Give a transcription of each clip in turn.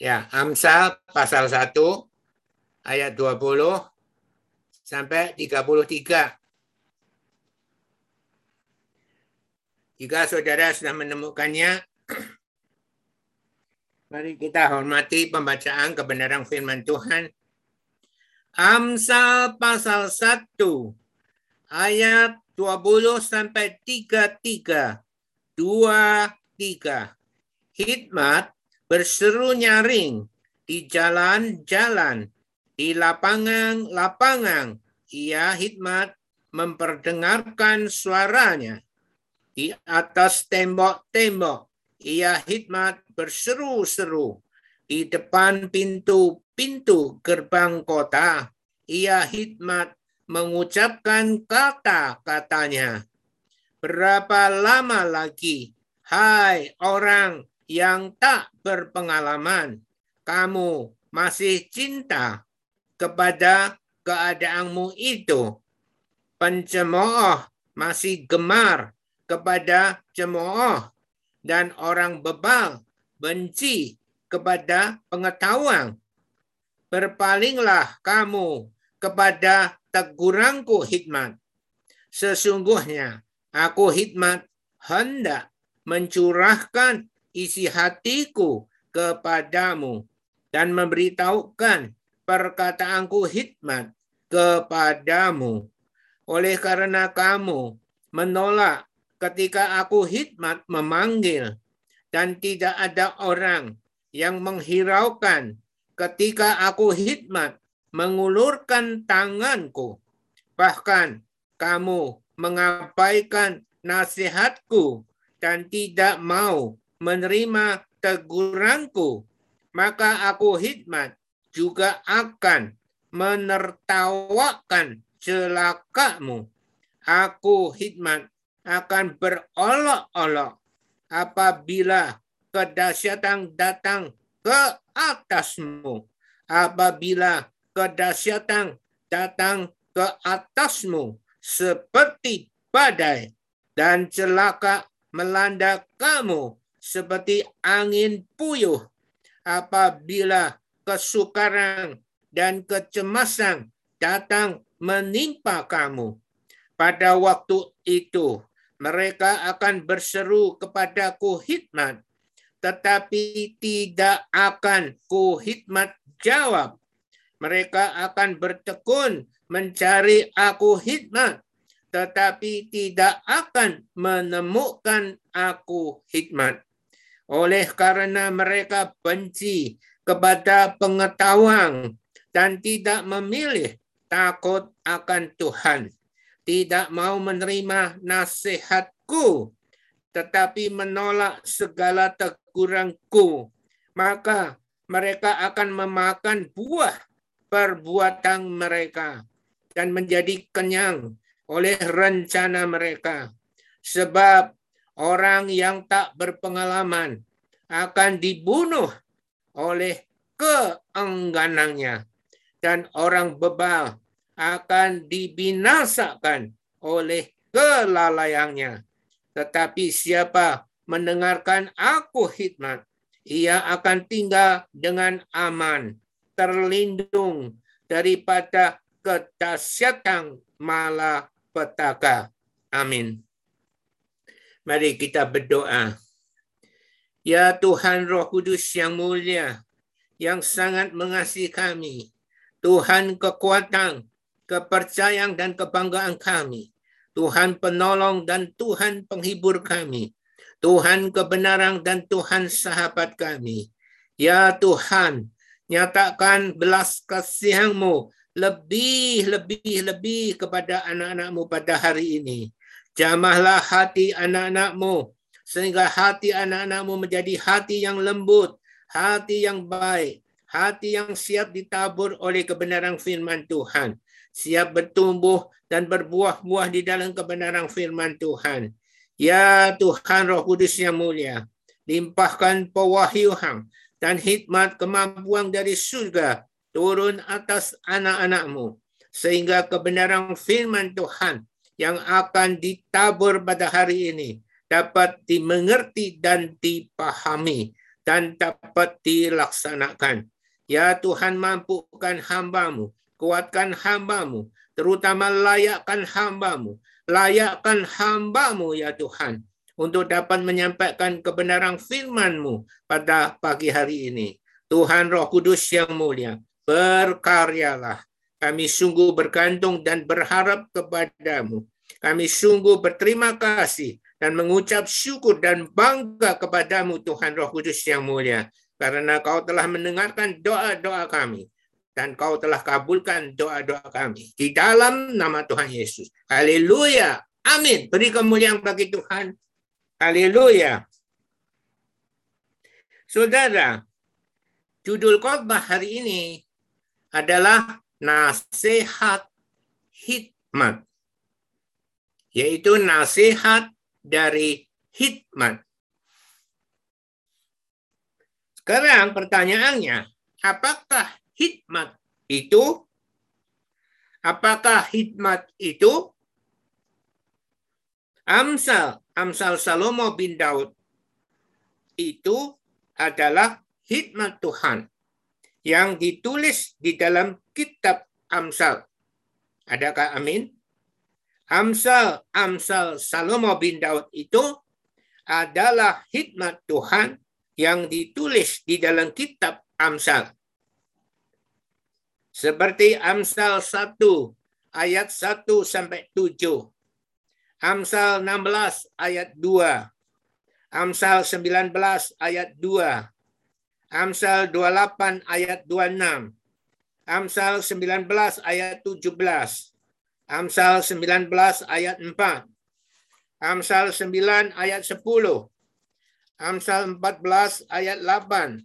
Ya, Amsal pasal 1 ayat 20 sampai 33. Jika saudara sudah menemukannya, mari kita hormati pembacaan kebenaran firman Tuhan. Amsal pasal 1 ayat 20 sampai 33. 2 3. Hikmat berseru nyaring di jalan-jalan, di lapangan-lapangan. Ia hikmat memperdengarkan suaranya. Di atas tembok-tembok, ia hikmat berseru-seru. Di depan pintu-pintu gerbang kota, ia hikmat mengucapkan kata-katanya. Berapa lama lagi, hai orang yang tak berpengalaman, kamu masih cinta kepada keadaanmu itu. Pencemooh masih gemar kepada cemooh dan orang bebal benci kepada pengetahuan. Berpalinglah kamu kepada teguranku hikmat. Sesungguhnya aku hikmat hendak mencurahkan isi hatiku kepadamu dan memberitahukan perkataanku hikmat kepadamu. Oleh karena kamu menolak ketika aku hikmat memanggil dan tidak ada orang yang menghiraukan ketika aku hikmat mengulurkan tanganku. Bahkan kamu mengabaikan nasihatku dan tidak mau menerima teguranku, maka aku hikmat juga akan menertawakan celakamu. Aku hikmat akan berolok-olok apabila kedahsyatan datang ke atasmu. Apabila kedahsyatan datang ke atasmu seperti badai dan celaka melanda kamu seperti angin puyuh apabila kesukaran dan kecemasan datang menimpa kamu. Pada waktu itu mereka akan berseru kepadaku hikmat, tetapi tidak akan ku hikmat jawab. Mereka akan bertekun mencari aku hikmat, tetapi tidak akan menemukan aku hikmat oleh karena mereka benci kepada pengetahuan dan tidak memilih takut akan Tuhan, tidak mau menerima nasihatku, tetapi menolak segala teguranku, maka mereka akan memakan buah perbuatan mereka dan menjadi kenyang oleh rencana mereka. Sebab orang yang tak berpengalaman akan dibunuh oleh keengganannya dan orang bebal akan dibinasakan oleh kelalaiannya. Tetapi siapa mendengarkan aku hikmat, ia akan tinggal dengan aman, terlindung daripada kedahsyatan malapetaka. Amin. Mari kita berdoa. Ya Tuhan Roh Kudus yang mulia, yang sangat mengasihi kami. Tuhan kekuatan, kepercayaan dan kebanggaan kami. Tuhan penolong dan Tuhan penghibur kami. Tuhan kebenaran dan Tuhan sahabat kami. Ya Tuhan, nyatakan belas kasihanmu lebih, lebih, lebih kepada anak-anakmu pada hari ini. Jamahlah hati anak-anakmu sehingga hati anak-anakmu menjadi hati yang lembut, hati yang baik, hati yang siap ditabur oleh kebenaran firman Tuhan, siap bertumbuh dan berbuah-buah di dalam kebenaran firman Tuhan. Ya Tuhan Roh Kudus yang mulia, limpahkan pewahyuan dan hikmat kemampuan dari surga turun atas anak-anakmu, sehingga kebenaran firman Tuhan yang akan ditabur pada hari ini dapat dimengerti dan dipahami dan dapat dilaksanakan. Ya Tuhan mampukan hambamu, kuatkan hambamu, terutama layakkan hambamu, layakkan hambamu ya Tuhan, untuk dapat menyampaikan kebenaran firman-Mu pada pagi hari ini. Tuhan Roh Kudus yang mulia, berkaryalah. Kami sungguh bergantung dan berharap kepadamu. Kami sungguh berterima kasih dan mengucap syukur dan bangga kepadamu Tuhan Roh Kudus yang mulia. Karena kau telah mendengarkan doa-doa kami. Dan kau telah kabulkan doa-doa kami. Di dalam nama Tuhan Yesus. Haleluya. Amin. Beri kemuliaan bagi Tuhan. Haleluya. Saudara, judul khotbah hari ini adalah nasihat hikmat. Yaitu nasihat dari hikmat. Sekarang pertanyaannya, apakah hikmat itu? Apakah hikmat itu? Amsal, Amsal Salomo bin Daud itu adalah hikmat Tuhan yang ditulis di dalam kitab Amsal. Adakah amin? Amsal, Amsal Salomo bin Daud itu adalah hikmat Tuhan yang ditulis di dalam kitab Amsal. Seperti Amsal 1 ayat 1 sampai 7. Amsal 16 ayat 2. Amsal 19 ayat 2. Amsal 28 ayat 26. Amsal 19 ayat 17. Amsal 19 ayat 4. Amsal 9 ayat 10. Amsal 14 ayat 8.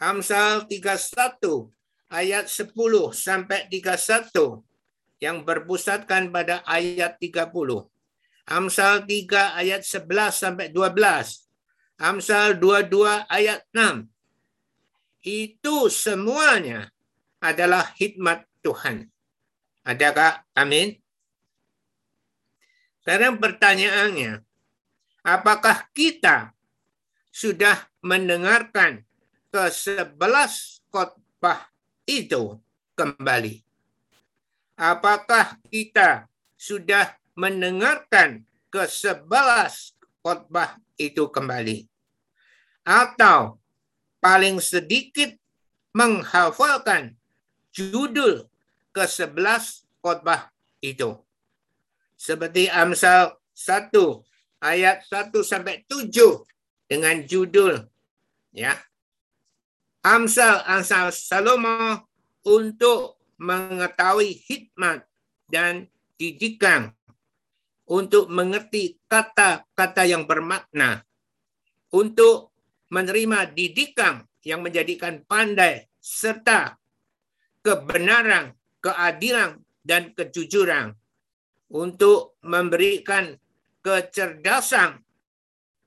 Amsal 31 ayat 10 sampai 31 yang berpusatkan pada ayat 30. Amsal 3 ayat 11 sampai 12. Amsal 22 ayat 6. Itu semuanya adalah hikmat Tuhan. Adakah amin? Sekarang pertanyaannya, apakah kita sudah mendengarkan ke sebelas khotbah itu kembali. Apakah kita sudah mendengarkan ke sebelas khotbah itu kembali? Atau paling sedikit menghafalkan judul ke sebelas khotbah itu. Seperti Amsal 1 ayat 1 sampai 7 dengan judul ya Amsal Amsal Salomo untuk mengetahui hikmat dan didikan untuk mengerti kata-kata yang bermakna untuk menerima didikan yang menjadikan pandai serta kebenaran, keadilan dan kejujuran untuk memberikan kecerdasan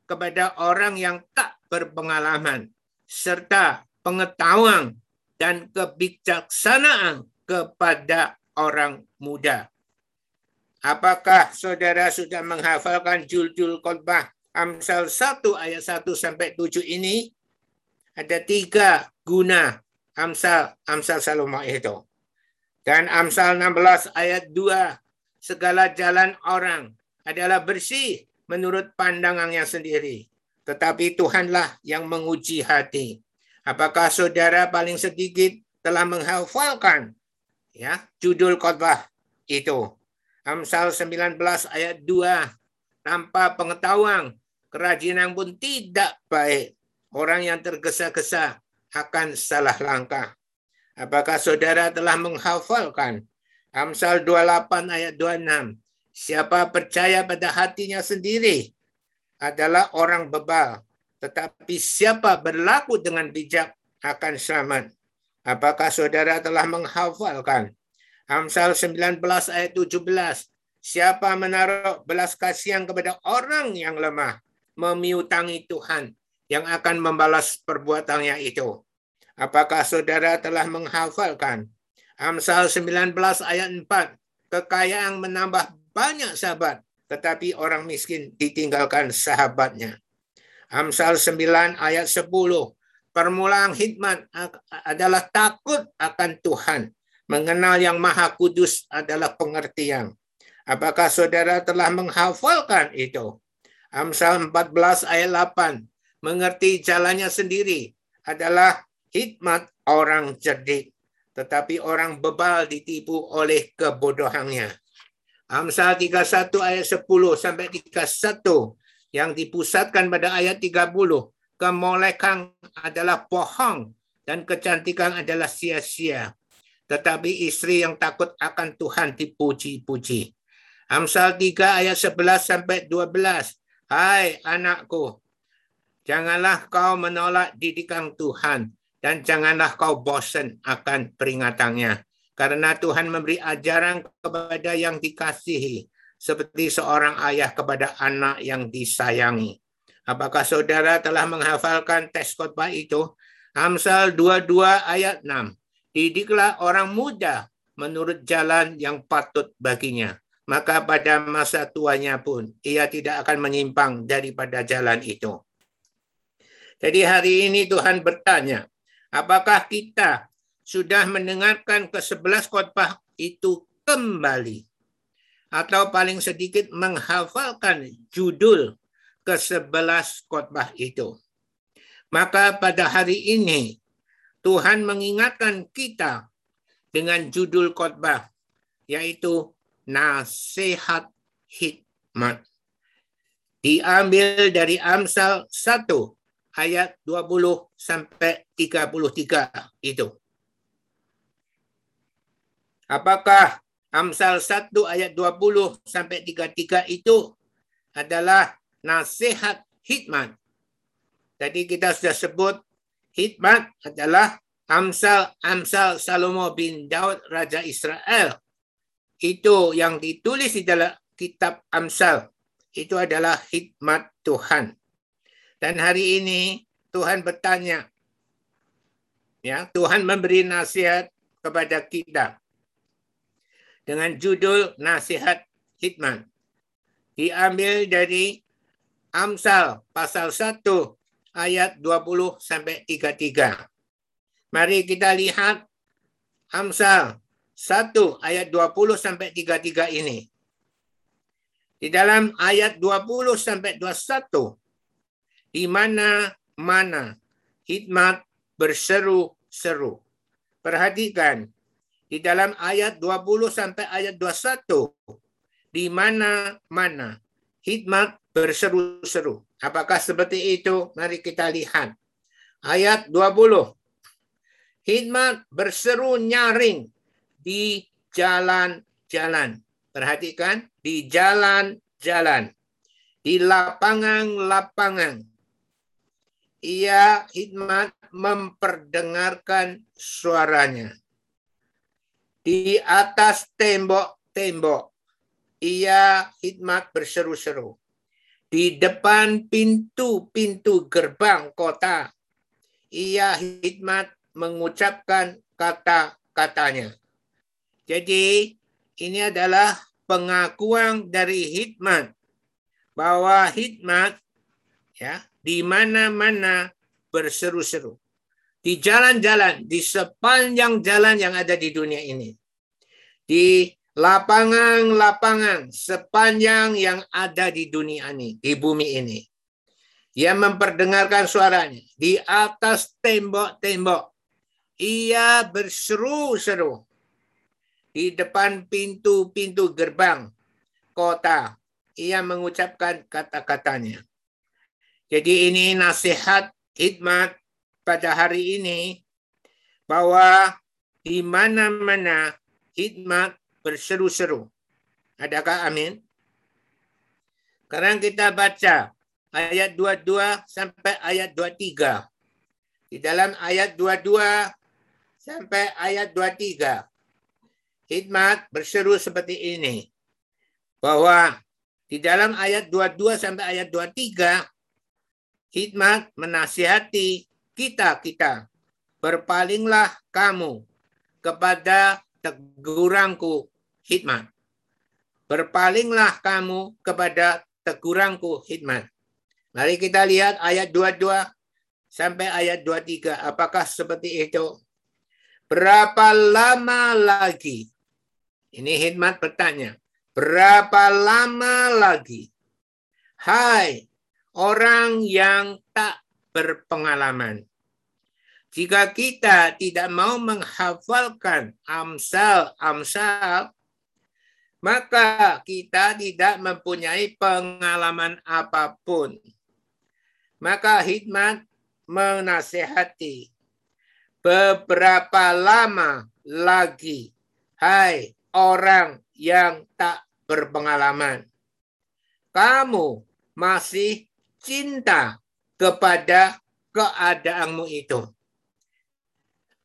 kepada orang yang tak berpengalaman serta pengetahuan dan kebijaksanaan kepada orang muda. Apakah saudara sudah menghafalkan jul-jul khotbah Amsal 1 ayat 1 sampai 7 ini? Ada tiga guna Amsal Amsal Salomo itu. Dan Amsal 16 ayat 2, segala jalan orang adalah bersih menurut pandangannya sendiri. Tetapi Tuhanlah yang menguji hati. Apakah saudara paling sedikit telah menghafalkan ya judul khotbah itu? Amsal 19 ayat 2. Tanpa pengetahuan, kerajinan pun tidak baik. Orang yang tergesa-gesa akan salah langkah. Apakah saudara telah menghafalkan Amsal 28 ayat 26? Siapa percaya pada hatinya sendiri adalah orang bebal. Tetapi siapa berlaku dengan bijak akan selamat. Apakah saudara telah menghafalkan? Amsal 19 ayat 17. Siapa menaruh belas kasihan kepada orang yang lemah, memiutangi Tuhan yang akan membalas perbuatannya itu. Apakah saudara telah menghafalkan? Amsal 19 ayat 4. Kekayaan menambah banyak sahabat, tetapi orang miskin ditinggalkan sahabatnya. Amsal 9 ayat 10. Permulaan hikmat adalah takut akan Tuhan. Mengenal yang maha kudus adalah pengertian. Apakah saudara telah menghafalkan itu? Amsal 14 ayat 8. Mengerti jalannya sendiri adalah hikmat orang cerdik. Tetapi orang bebal ditipu oleh kebodohannya. Amsal 31 ayat 10 sampai 31 yang dipusatkan pada ayat 30. Kemolekan adalah bohong dan kecantikan adalah sia-sia. Tetapi istri yang takut akan Tuhan dipuji-puji. Amsal 3 ayat 11 sampai 12. Hai anakku, janganlah kau menolak didikan Tuhan dan janganlah kau bosan akan peringatannya. Karena Tuhan memberi ajaran kepada yang dikasihi, seperti seorang ayah kepada anak yang disayangi. Apakah saudara telah menghafalkan teks khotbah itu? Amsal 22 ayat 6. Didiklah orang muda menurut jalan yang patut baginya. Maka pada masa tuanya pun ia tidak akan menyimpang daripada jalan itu. Jadi hari ini Tuhan bertanya, apakah kita sudah mendengarkan ke sebelas khotbah itu kembali atau paling sedikit menghafalkan judul ke sebelas khotbah itu. Maka pada hari ini Tuhan mengingatkan kita dengan judul khotbah yaitu nasihat hikmat. Diambil dari Amsal 1 ayat 20 sampai 33 itu. Apakah Amsal 1 ayat 20 sampai 33 itu adalah nasihat hikmat. Tadi kita sudah sebut hikmat adalah Amsal Amsal Salomo bin Daud Raja Israel. Itu yang ditulis di dalam kitab Amsal. Itu adalah hikmat Tuhan. Dan hari ini Tuhan bertanya, ya Tuhan memberi nasihat kepada kita dengan judul Nasihat Hikmat. Diambil dari Amsal pasal 1 ayat 20 sampai 33. Mari kita lihat Amsal 1 ayat 20 sampai 33 ini. Di dalam ayat 20 sampai 21 di mana mana hikmat berseru-seru. Perhatikan di dalam ayat 20 sampai ayat 21 di mana-mana hikmat berseru-seru. Apakah seperti itu? Mari kita lihat. Ayat 20. Hikmat berseru nyaring di jalan-jalan. Perhatikan, di jalan-jalan. Di lapangan-lapangan. Ia hikmat memperdengarkan suaranya di atas tembok-tembok. Ia hikmat berseru-seru. Di depan pintu-pintu gerbang kota. Ia hikmat mengucapkan kata-katanya. Jadi ini adalah pengakuan dari hikmat bahwa hikmat ya di mana-mana berseru-seru di jalan-jalan, di sepanjang jalan yang ada di dunia ini. Di lapangan-lapangan sepanjang yang ada di dunia ini, di bumi ini. Ia memperdengarkan suaranya di atas tembok-tembok. Ia berseru-seru di depan pintu-pintu gerbang kota. Ia mengucapkan kata-katanya. Jadi ini nasihat hikmat pada hari ini bahwa di mana-mana hikmat berseru-seru. Adakah amin? Sekarang kita baca ayat 22 sampai ayat 23. Di dalam ayat 22 sampai ayat 23. Hikmat berseru seperti ini. Bahwa di dalam ayat 22 sampai ayat 23, hikmat menasihati kita-kita, berpalinglah kamu kepada teguranku hikmat. Berpalinglah kamu kepada teguranku hikmat. Mari kita lihat ayat 22 sampai ayat 23. Apakah seperti itu? Berapa lama lagi? Ini hikmat bertanya. Berapa lama lagi? Hai orang yang tak berpengalaman. Jika kita tidak mau menghafalkan amsal-amsal, maka kita tidak mempunyai pengalaman apa pun. Maka hikmat menasehati beberapa lama lagi, hai orang yang tak berpengalaman. Kamu masih cinta kepada keadaanmu itu.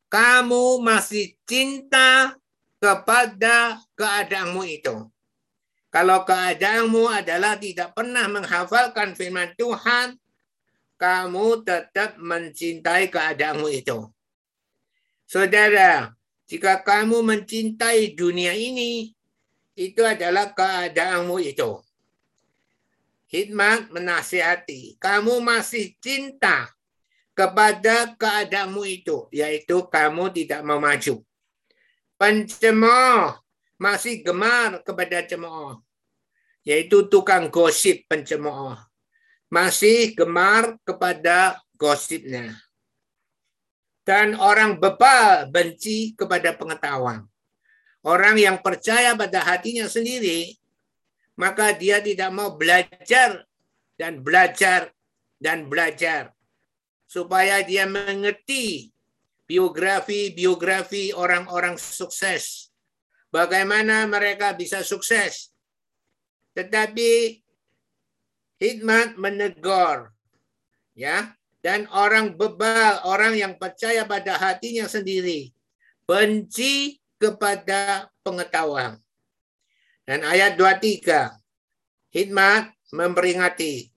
Kamu masih cinta kepada keadaanmu itu. Kalau keadaanmu adalah tidak pernah menghafalkan firman Tuhan, kamu tetap mencintai keadaanmu itu. Saudara, jika kamu mencintai dunia ini, itu adalah keadaanmu itu. Hikmat menasihati, kamu masih cinta kepada keadaanmu itu, yaitu kamu tidak mau maju. Pencemooh masih gemar kepada cemooh, yaitu tukang gosip pencemooh. Masih gemar kepada gosipnya dan orang bebal benci kepada pengetahuan. Orang yang percaya pada hatinya sendiri, maka dia tidak mau belajar dan belajar dan belajar supaya dia mengerti biografi-biografi orang-orang sukses. Bagaimana mereka bisa sukses. Tetapi hikmat menegur ya dan orang bebal, orang yang percaya pada hatinya sendiri, benci kepada pengetahuan. Dan ayat 23, hikmat memperingati,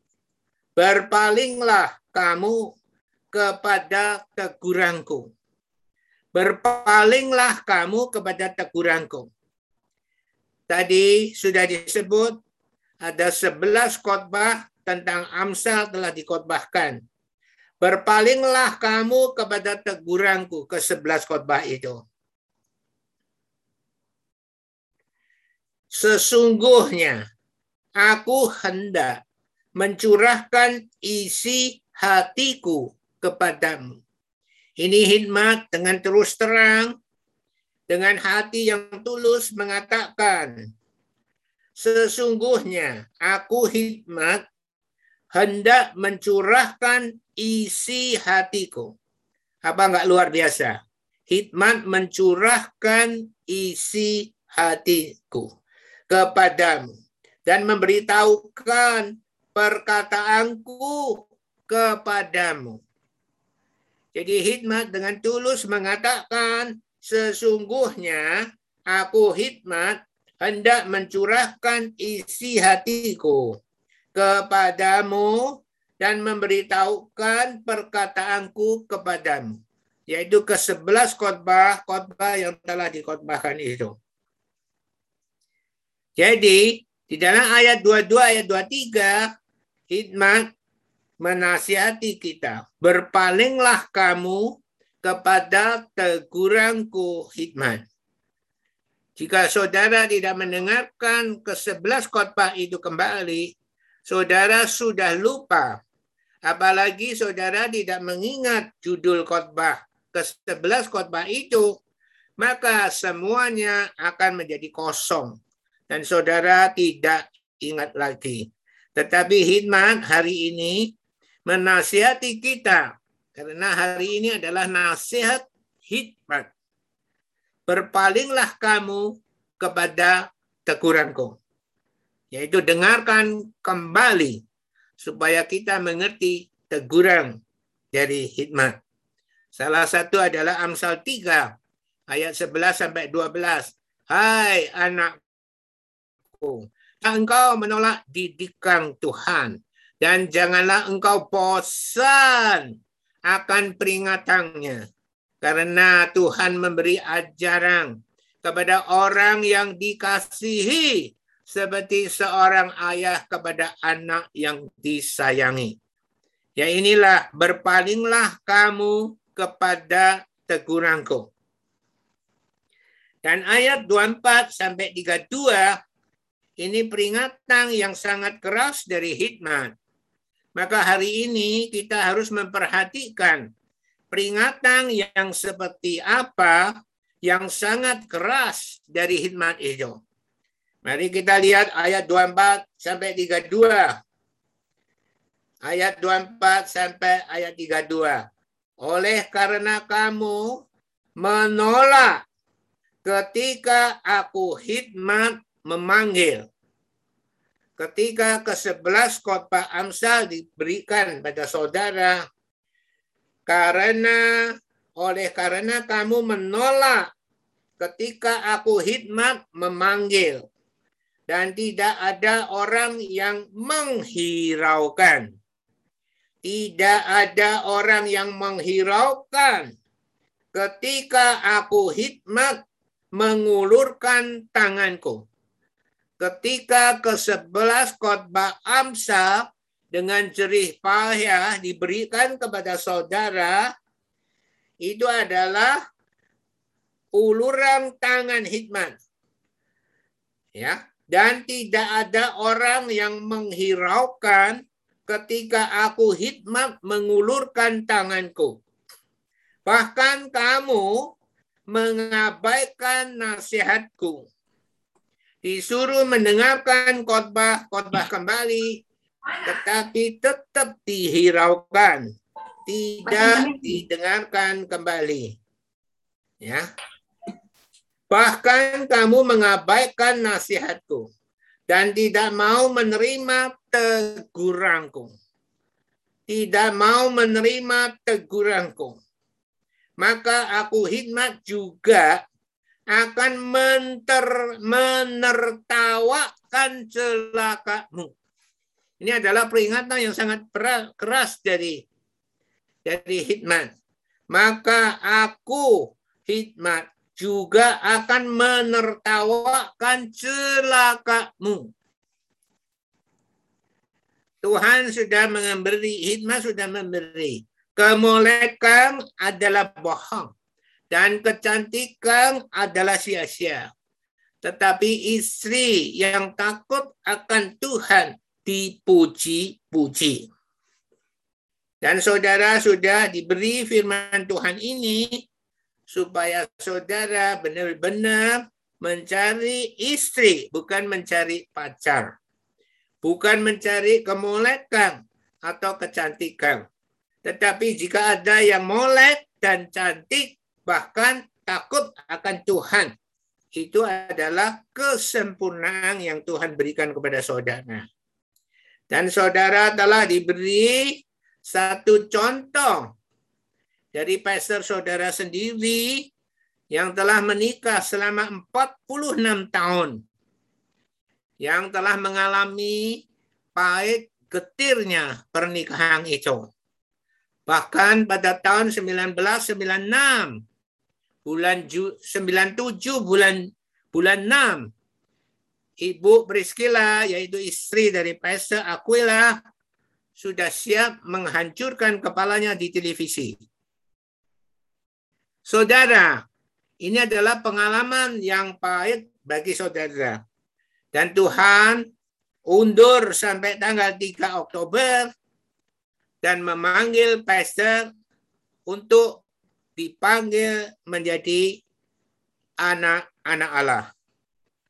berpalinglah kamu kepada teguranku. Berpalinglah kamu kepada teguranku. Tadi sudah disebut ada 11 khotbah tentang Amsal telah dikotbahkan Berpalinglah kamu kepada teguranku ke sebelas khotbah itu. Sesungguhnya aku hendak mencurahkan isi hatiku kepadamu. Ini hikmat dengan terus terang, dengan hati yang tulus mengatakan, sesungguhnya aku hikmat hendak mencurahkan isi hatiku. Apa enggak luar biasa? Hikmat mencurahkan isi hatiku kepadamu dan memberitahukan perkataanku kepadamu. Jadi hikmat dengan tulus mengatakan sesungguhnya aku hikmat hendak mencurahkan isi hatiku kepadamu dan memberitahukan perkataanku kepadamu. Yaitu ke sebelas khotbah, khotbah yang telah dikhotbahkan itu. Jadi, di dalam ayat 22, ayat 23, hikmat menasihati kita. Berpalinglah kamu kepada teguranku hikmat. Jika saudara tidak mendengarkan ke sebelas khotbah itu kembali, saudara sudah lupa. Apalagi saudara tidak mengingat judul khotbah ke-11 khotbah itu, maka semuanya akan menjadi kosong. Dan saudara tidak ingat lagi. Tetapi hikmat hari ini menasihati kita. Karena hari ini adalah nasihat hikmat. Berpalinglah kamu kepada teguranku yaitu dengarkan kembali supaya kita mengerti teguran dari hikmat. Salah satu adalah Amsal 3 ayat 11 sampai 12. Hai engkau menolak didikan Tuhan dan janganlah engkau bosan akan peringatannya karena Tuhan memberi ajaran kepada orang yang dikasihi seperti seorang ayah kepada anak yang disayangi. Ya inilah berpalinglah kamu kepada teguranku. Dan ayat 24 sampai 32 ini peringatan yang sangat keras dari hikmat. Maka hari ini kita harus memperhatikan peringatan yang seperti apa yang sangat keras dari hikmat itu. Mari kita lihat ayat 24 sampai 32. Ayat 24 sampai ayat 32. Oleh karena kamu menolak ketika aku hikmat memanggil. Ketika ke-11 khotbah Amsal diberikan pada saudara, karena oleh karena kamu menolak ketika aku hikmat memanggil dan tidak ada orang yang menghiraukan. Tidak ada orang yang menghiraukan ketika aku hikmat mengulurkan tanganku. Ketika ke-11 khotbah Amsa dengan jerih payah diberikan kepada saudara, itu adalah uluran tangan hikmat. Ya, dan tidak ada orang yang menghiraukan ketika aku hikmat mengulurkan tanganku. Bahkan kamu mengabaikan nasihatku. Disuruh mendengarkan khotbah, khotbah kembali, tetapi tetap dihiraukan, tidak didengarkan kembali. Ya. Bahkan kamu mengabaikan nasihatku dan tidak mau menerima teguranku. Tidak mau menerima teguranku. Maka aku hikmat juga akan menter, menertawakan celakamu. Ini adalah peringatan yang sangat keras dari dari hikmat. Maka aku hikmat juga akan menertawakan celakamu. Tuhan sudah memberi, hikmat sudah memberi. Kemolekan adalah bohong. Dan kecantikan adalah sia-sia. Tetapi istri yang takut akan Tuhan dipuji-puji. Dan saudara sudah diberi firman Tuhan ini supaya saudara benar-benar mencari istri, bukan mencari pacar. Bukan mencari kemolekan atau kecantikan. Tetapi jika ada yang molek dan cantik, bahkan takut akan Tuhan, itu adalah kesempurnaan yang Tuhan berikan kepada saudara. Dan saudara telah diberi satu contoh dari pastor saudara sendiri yang telah menikah selama 46 tahun. Yang telah mengalami pahit getirnya pernikahan itu. Bahkan pada tahun 1996 bulan 97 bulan bulan 6 Ibu Priscilla yaitu istri dari Pastor Aquila sudah siap menghancurkan kepalanya di televisi. Saudara, ini adalah pengalaman yang pahit bagi saudara. Dan Tuhan undur sampai tanggal 3 Oktober dan memanggil pastor untuk dipanggil menjadi anak-anak Allah.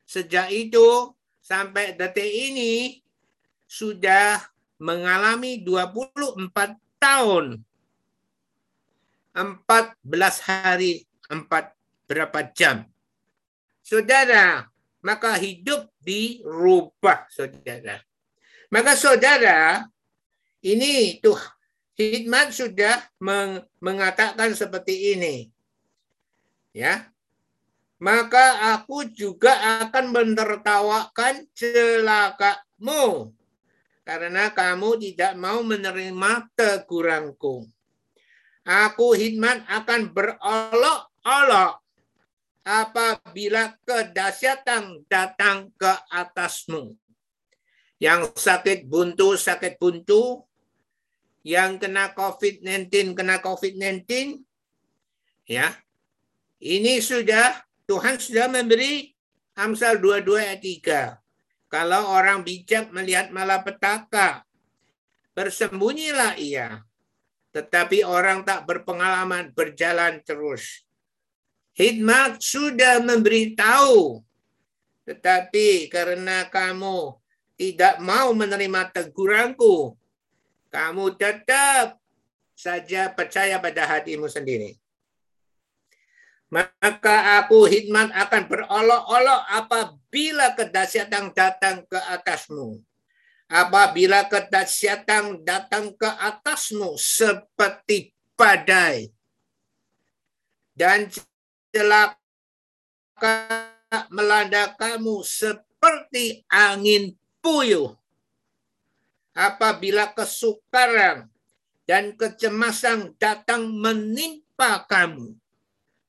Sejak itu sampai detik ini sudah mengalami 24 tahun 14 hari, 4 berapa jam. Saudara, maka hidup dirubah, saudara. Maka saudara, ini tuh hikmat sudah mengatakan seperti ini. Ya. Maka aku juga akan menertawakan celakamu karena kamu tidak mau menerima teguranku. Aku hikmat akan berolok-olok apabila kedahsyatan datang ke atasmu. Yang sakit buntu, sakit buntu. Yang kena COVID-19 kena COVID-19 ya. Ini sudah Tuhan sudah memberi Amsal 22 ayat 3. Kalau orang bijak melihat malapetaka, bersembunyilah ia. Tetapi orang tak berpengalaman berjalan terus. Hikmat sudah memberitahu. Tetapi karena kamu tidak mau menerima teguranku, kamu tetap saja percaya pada hatimu sendiri maka aku hikmat akan berolok-olok apabila kedahsyatan datang ke atasmu. Apabila kedahsyatan datang ke atasmu seperti badai dan celaka melanda kamu seperti angin puyuh. Apabila kesukaran dan kecemasan datang menimpa kamu,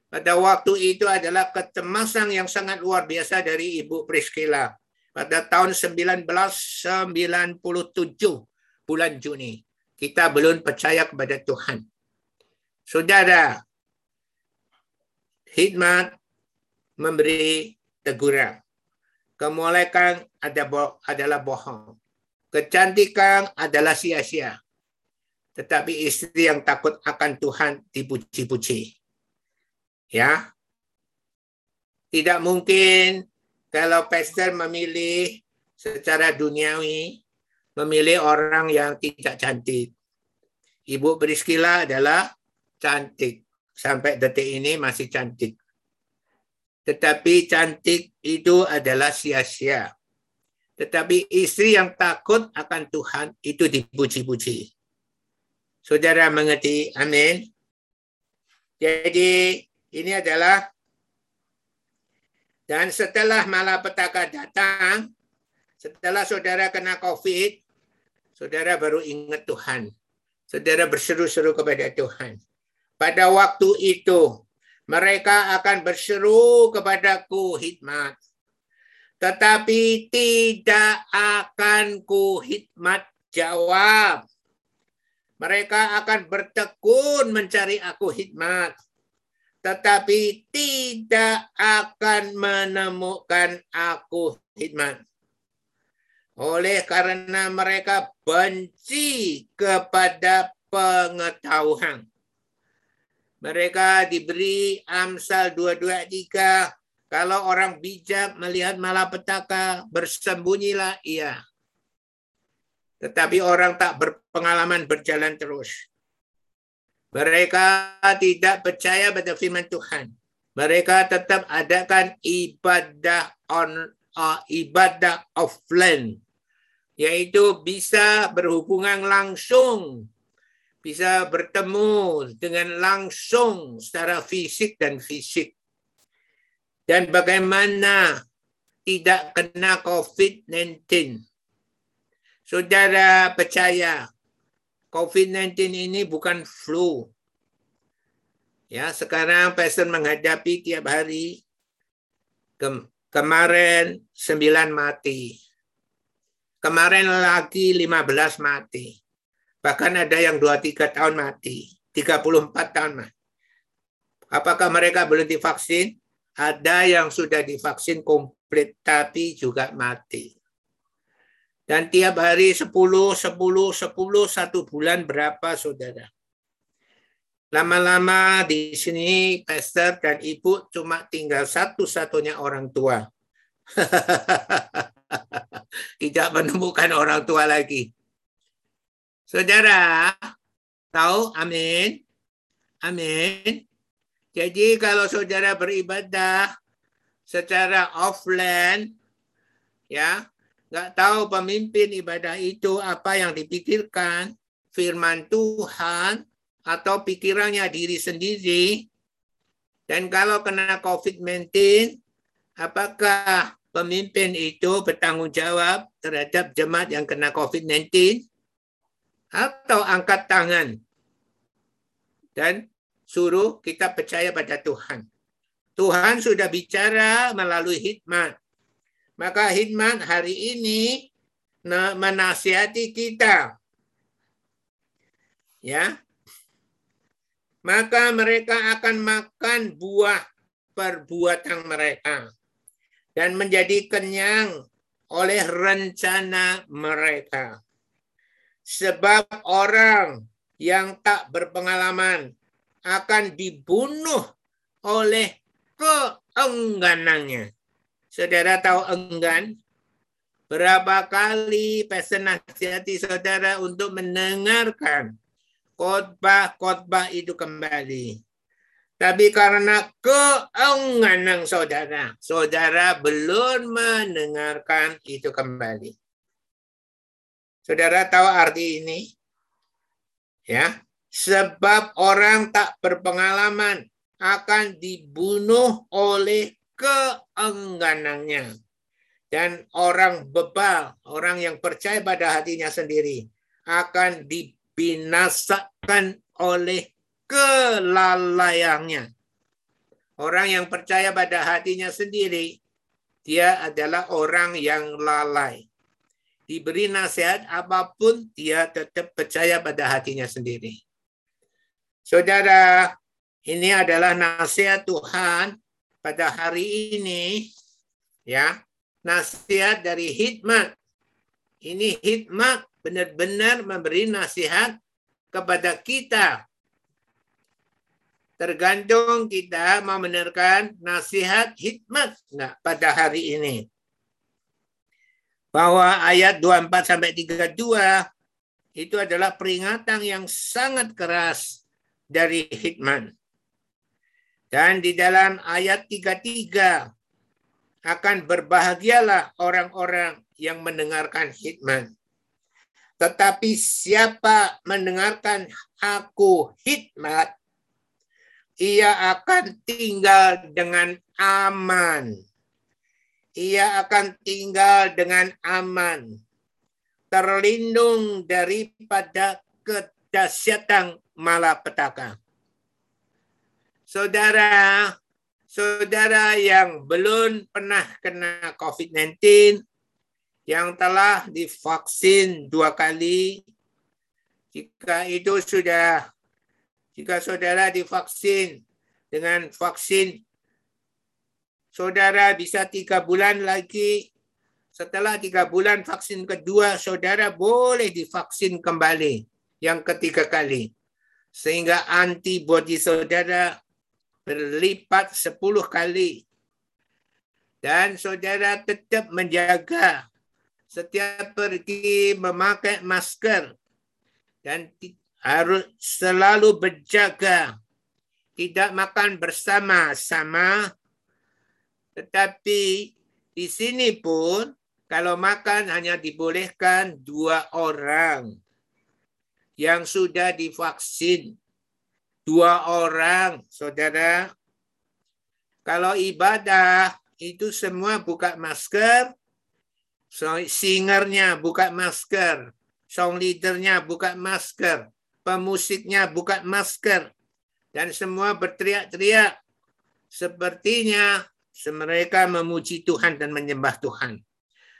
pada waktu itu adalah kecemasan yang sangat luar biasa dari Ibu Priscilla. Pada tahun 1997 bulan Juni. Kita belum percaya kepada Tuhan. Saudara, hikmat memberi teguran. Kemolekan adalah bohong. Kecantikan adalah sia-sia. Tetapi istri yang takut akan Tuhan dipuji-puji. Ya. Tidak mungkin kalau pastor memilih secara duniawi memilih orang yang tidak cantik. Ibu Priscilla adalah cantik. Sampai detik ini masih cantik. Tetapi cantik itu adalah sia-sia. Tetapi istri yang takut akan Tuhan itu dipuji-puji. Saudara mengerti? Amin. Jadi ini adalah dan setelah malapetaka datang, setelah saudara kena COVID, saudara baru ingat Tuhan. Saudara berseru-seru kepada Tuhan. Pada waktu itu, mereka akan berseru kepadaku hikmat. Tetapi tidak akan ku hikmat jawab. Mereka akan bertekun mencari aku hikmat tetapi tidak akan menemukan aku hikmat. Oleh karena mereka benci kepada pengetahuan. Mereka diberi Amsal 223, kalau orang bijak melihat malapetaka, bersembunyilah ia. Tetapi orang tak berpengalaman berjalan terus. Mereka tidak percaya pada firman Tuhan. Mereka tetap adakan ibadah on uh, ibadah offline yaitu bisa berhubungan langsung bisa bertemu dengan langsung secara fisik dan fisik dan bagaimana tidak kena COVID-19. Saudara percaya COVID-19 ini bukan flu. Ya, sekarang pasien menghadapi tiap hari Kem kemarin 9 mati. Kemarin lagi 15 mati. Bahkan ada yang 2-3 tahun mati. 34 tahun mati. Apakah mereka belum divaksin? Ada yang sudah divaksin komplit tapi juga mati. Dan tiap hari 10, 10, 10, satu bulan berapa saudara? Lama-lama di sini pastor dan ibu cuma tinggal satu-satunya orang tua. Tidak menemukan orang tua lagi. Saudara, tahu? Amin. Amin. Jadi kalau saudara beribadah secara offline, ya, nggak tahu pemimpin ibadah itu apa yang dipikirkan, firman Tuhan, atau pikirannya diri sendiri. Dan kalau kena COVID-19, apakah pemimpin itu bertanggung jawab terhadap jemaat yang kena COVID-19? Atau angkat tangan dan suruh kita percaya pada Tuhan. Tuhan sudah bicara melalui hikmat maka hikmat hari ini menasihati kita. Ya. Maka mereka akan makan buah perbuatan mereka dan menjadi kenyang oleh rencana mereka. Sebab orang yang tak berpengalaman akan dibunuh oleh keengganannya. Saudara tahu enggan? Berapa kali pesan nasihati saudara untuk mendengarkan khotbah-khotbah itu kembali. Tapi karena keengganan saudara, saudara belum mendengarkan itu kembali. Saudara tahu arti ini? Ya, sebab orang tak berpengalaman akan dibunuh oleh keengganannya. Dan orang bebal, orang yang percaya pada hatinya sendiri, akan dibinasakan oleh kelalaiannya. Orang yang percaya pada hatinya sendiri, dia adalah orang yang lalai. Diberi nasihat apa pun, dia tetap percaya pada hatinya sendiri. Saudara, ini adalah nasihat Tuhan pada hari ini ya. Nasihat dari hikmat. Ini hikmat benar-benar memberi nasihat kepada kita. Tergantung kita mau mendengarkan nasihat hikmat enggak pada hari ini. Bahwa ayat 24 sampai 32 itu adalah peringatan yang sangat keras dari hikmat dan di dalam ayat 33 akan berbahagialah orang-orang yang mendengarkan hikmat. Tetapi siapa mendengarkan aku hikmat, ia akan tinggal dengan aman. Ia akan tinggal dengan aman. Terlindung daripada kedahsyatan malapetaka. Saudara, saudara yang belum pernah kena COVID-19, yang telah divaksin dua kali, jika itu sudah, jika saudara divaksin dengan vaksin, saudara bisa tiga bulan lagi, setelah tiga bulan vaksin kedua, saudara boleh divaksin kembali yang ketiga kali. Sehingga antibodi saudara berlipat 10 kali. Dan saudara tetap menjaga setiap pergi memakai masker. Dan harus selalu berjaga. Tidak makan bersama-sama. Tetapi di sini pun kalau makan hanya dibolehkan dua orang yang sudah divaksin dua orang, saudara. Kalau ibadah itu semua buka masker, singernya buka masker, song leadernya buka masker, pemusiknya buka masker, dan semua berteriak-teriak. Sepertinya mereka memuji Tuhan dan menyembah Tuhan.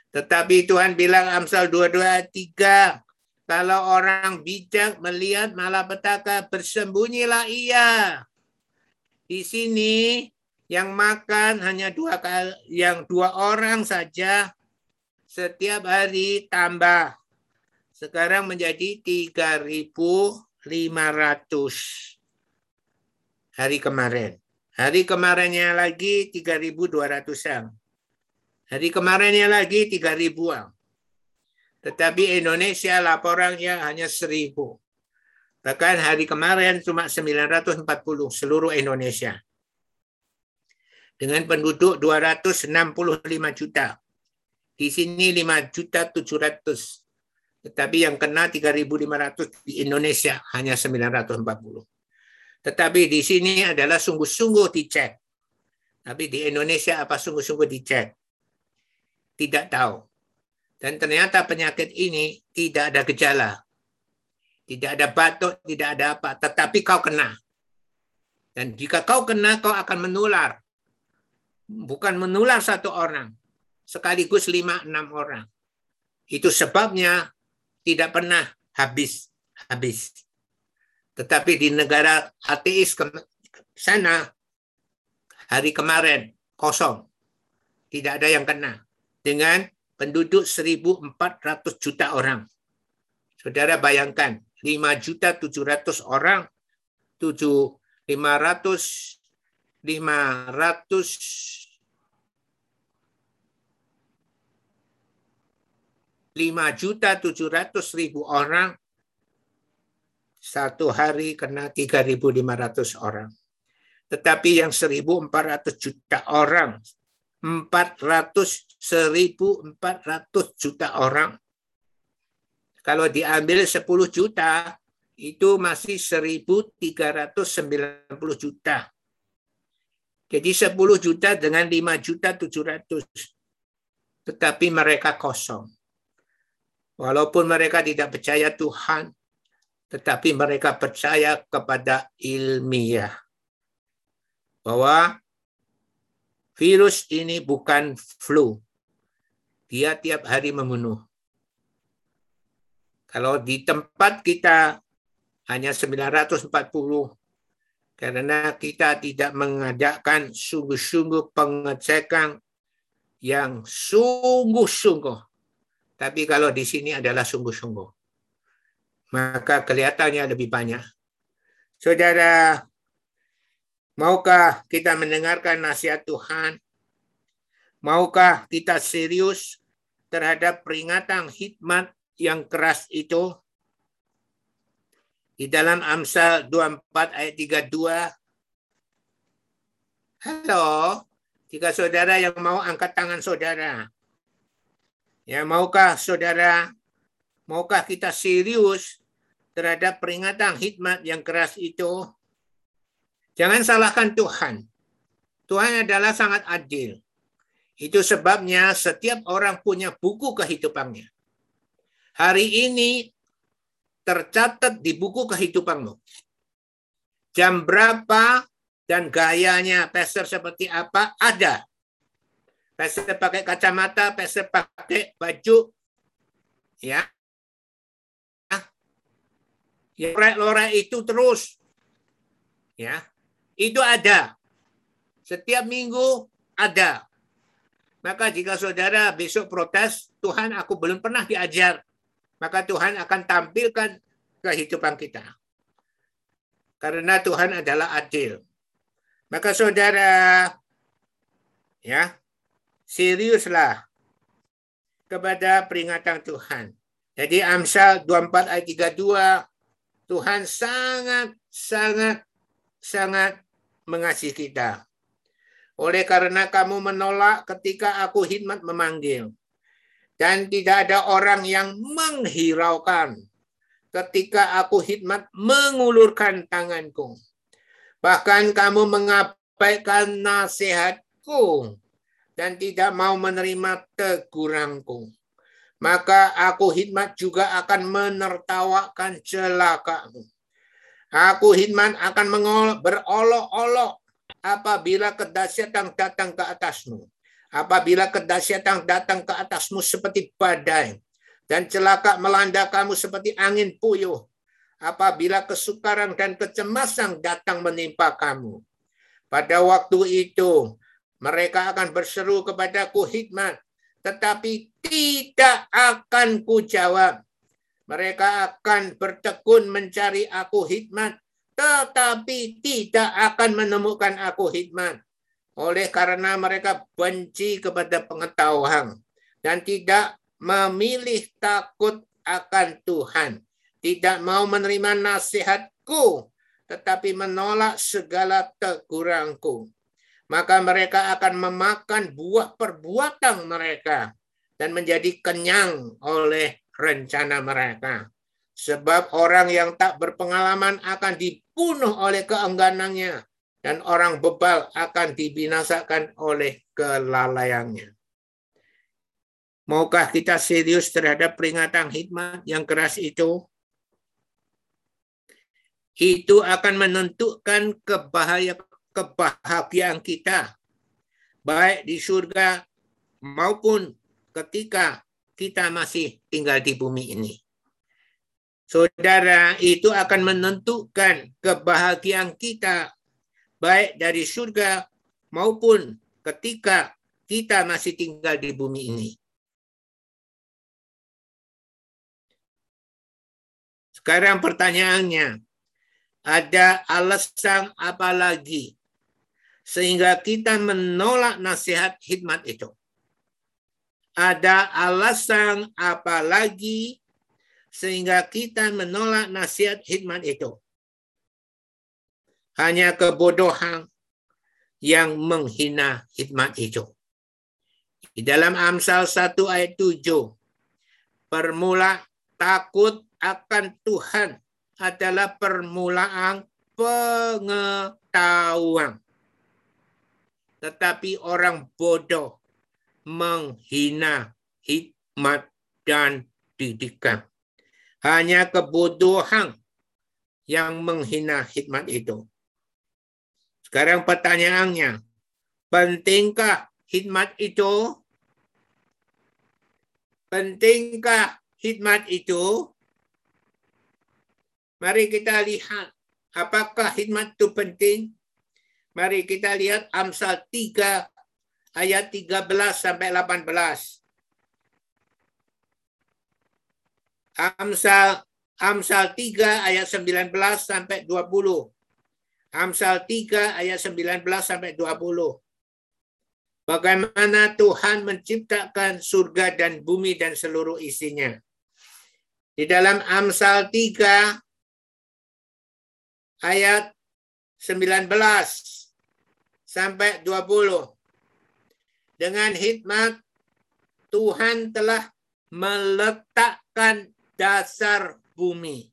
Tetapi Tuhan bilang Amsal 22 ayat 3, kalau orang bijak melihat malapetaka, bersembunyilah ia. Di sini yang makan hanya dua kali, yang dua orang saja setiap hari tambah. Sekarang menjadi 3.500 hari kemarin. Hari kemarinnya lagi 3.200-an. Hari kemarinnya lagi 3.000-an. Tetapi Indonesia laporannya hanya seribu. Bahkan hari kemarin cuma 940 seluruh Indonesia. Dengan penduduk 265 juta. Di sini 5 juta 700. Tetapi yang kena 3.500 di Indonesia hanya 940. Tetapi di sini adalah sungguh-sungguh dicek. Tapi di Indonesia apa sungguh-sungguh dicek? Tidak tahu. Dan ternyata penyakit ini tidak ada gejala. Tidak ada batuk, tidak ada apa. Tetapi kau kena. Dan jika kau kena, kau akan menular. Bukan menular satu orang. Sekaligus lima, enam orang. Itu sebabnya tidak pernah habis. Habis. Tetapi di negara ateis sana, hari kemarin kosong. Tidak ada yang kena. Dengan penduduk 1.400 juta orang. Saudara bayangkan, 5 juta 700 orang, 7 500 500 5 juta 700 ribu orang satu hari kena 3.500 orang. Tetapi yang 1.400 juta orang, 400 1.400 juta orang, kalau diambil 10 juta, itu masih 1.390 juta. Jadi 10 juta dengan 5 juta 700. Tetapi mereka kosong. Walaupun mereka tidak percaya Tuhan, tetapi mereka percaya kepada ilmiah. Bahwa virus ini bukan flu. Dia tiap hari membunuh. Kalau di tempat kita hanya 940 karena kita tidak mengadakan sungguh-sungguh pengecekan yang sungguh-sungguh tapi kalau di sini adalah sungguh-sungguh. Maka kelihatannya lebih banyak. Saudara, maukah kita mendengarkan nasihat Tuhan? Maukah kita serius terhadap peringatan hikmat yang keras itu? Di dalam Amsal 24 ayat 32. Halo, jika saudara yang mau angkat tangan saudara. Ya, maukah saudara, maukah kita serius terhadap peringatan hikmat yang keras itu? Jangan salahkan Tuhan. Tuhan adalah sangat adil. Itu sebabnya setiap orang punya buku kehidupannya. Hari ini tercatat di buku kehidupanmu. Jam berapa dan gayanya pastor seperti apa ada pastor pakai kacamata, pastor pakai baju, ya. Ya, lorek-lorek itu terus. Ya. Itu ada. Setiap minggu ada. Maka jika saudara besok protes, Tuhan aku belum pernah diajar. Maka Tuhan akan tampilkan kehidupan kita. Karena Tuhan adalah adil. Maka saudara ya seriuslah kepada peringatan Tuhan. Jadi Amsal 24 ayat 32 Tuhan sangat sangat sangat mengasihi kita. Oleh karena kamu menolak ketika aku hikmat memanggil. Dan tidak ada orang yang menghiraukan ketika aku hikmat mengulurkan tanganku. Bahkan kamu mengabaikan nasihatku dan tidak mau menerima tegurangku. Maka aku hikmat juga akan menertawakan celakamu. Aku hikmat akan berolok-olok apabila kedahsyatan datang ke atasmu. Apabila kedahsyatan datang ke atasmu seperti badai dan celaka melanda kamu seperti angin puyuh. Apabila kesukaran dan kecemasan datang menimpa kamu. Pada waktu itu, mereka akan berseru kepadaku hikmat, tetapi tidak akan ku jawab. Mereka akan bertekun mencari aku hikmat, tetapi tidak akan menemukan aku hikmat. Oleh karena mereka benci kepada pengetahuan dan tidak memilih takut akan Tuhan. Tidak mau menerima nasihatku, tetapi menolak segala tegurangku maka mereka akan memakan buah perbuatan mereka dan menjadi kenyang oleh rencana mereka. Sebab orang yang tak berpengalaman akan dibunuh oleh keengganannya dan orang bebal akan dibinasakan oleh kelalaiannya. Maukah kita serius terhadap peringatan hikmat yang keras itu? Itu akan menentukan kebahayaan kebahagiaan kita baik di surga maupun ketika kita masih tinggal di bumi ini. Saudara, itu akan menentukan kebahagiaan kita baik dari surga maupun ketika kita masih tinggal di bumi ini. Sekarang pertanyaannya, ada alasan apa lagi sehingga kita menolak nasihat hikmat itu? Ada alasan apa lagi sehingga kita menolak nasihat hikmat itu. Hanya kebodohan yang menghina hikmat itu. Di dalam Amsal 1 ayat 7, permula takut akan Tuhan adalah permulaan pengetahuan. Tetapi orang bodoh menghina hikmat dan didikan. Hanya kebodohan yang menghina hikmat itu. Sekarang pertanyaannya, pentingkah hikmat itu? Pentingkah hikmat itu? Mari kita lihat apakah hikmat itu penting. Mari kita lihat Amsal 3 ayat 13 sampai 18. Amsal Amsal 3 ayat 19 sampai 20. Amsal 3 ayat 19 sampai 20. Bagaimana Tuhan menciptakan surga dan bumi dan seluruh isinya. Di dalam Amsal 3 ayat 19 sampai 20. Dengan hikmat Tuhan telah meletakkan dasar bumi.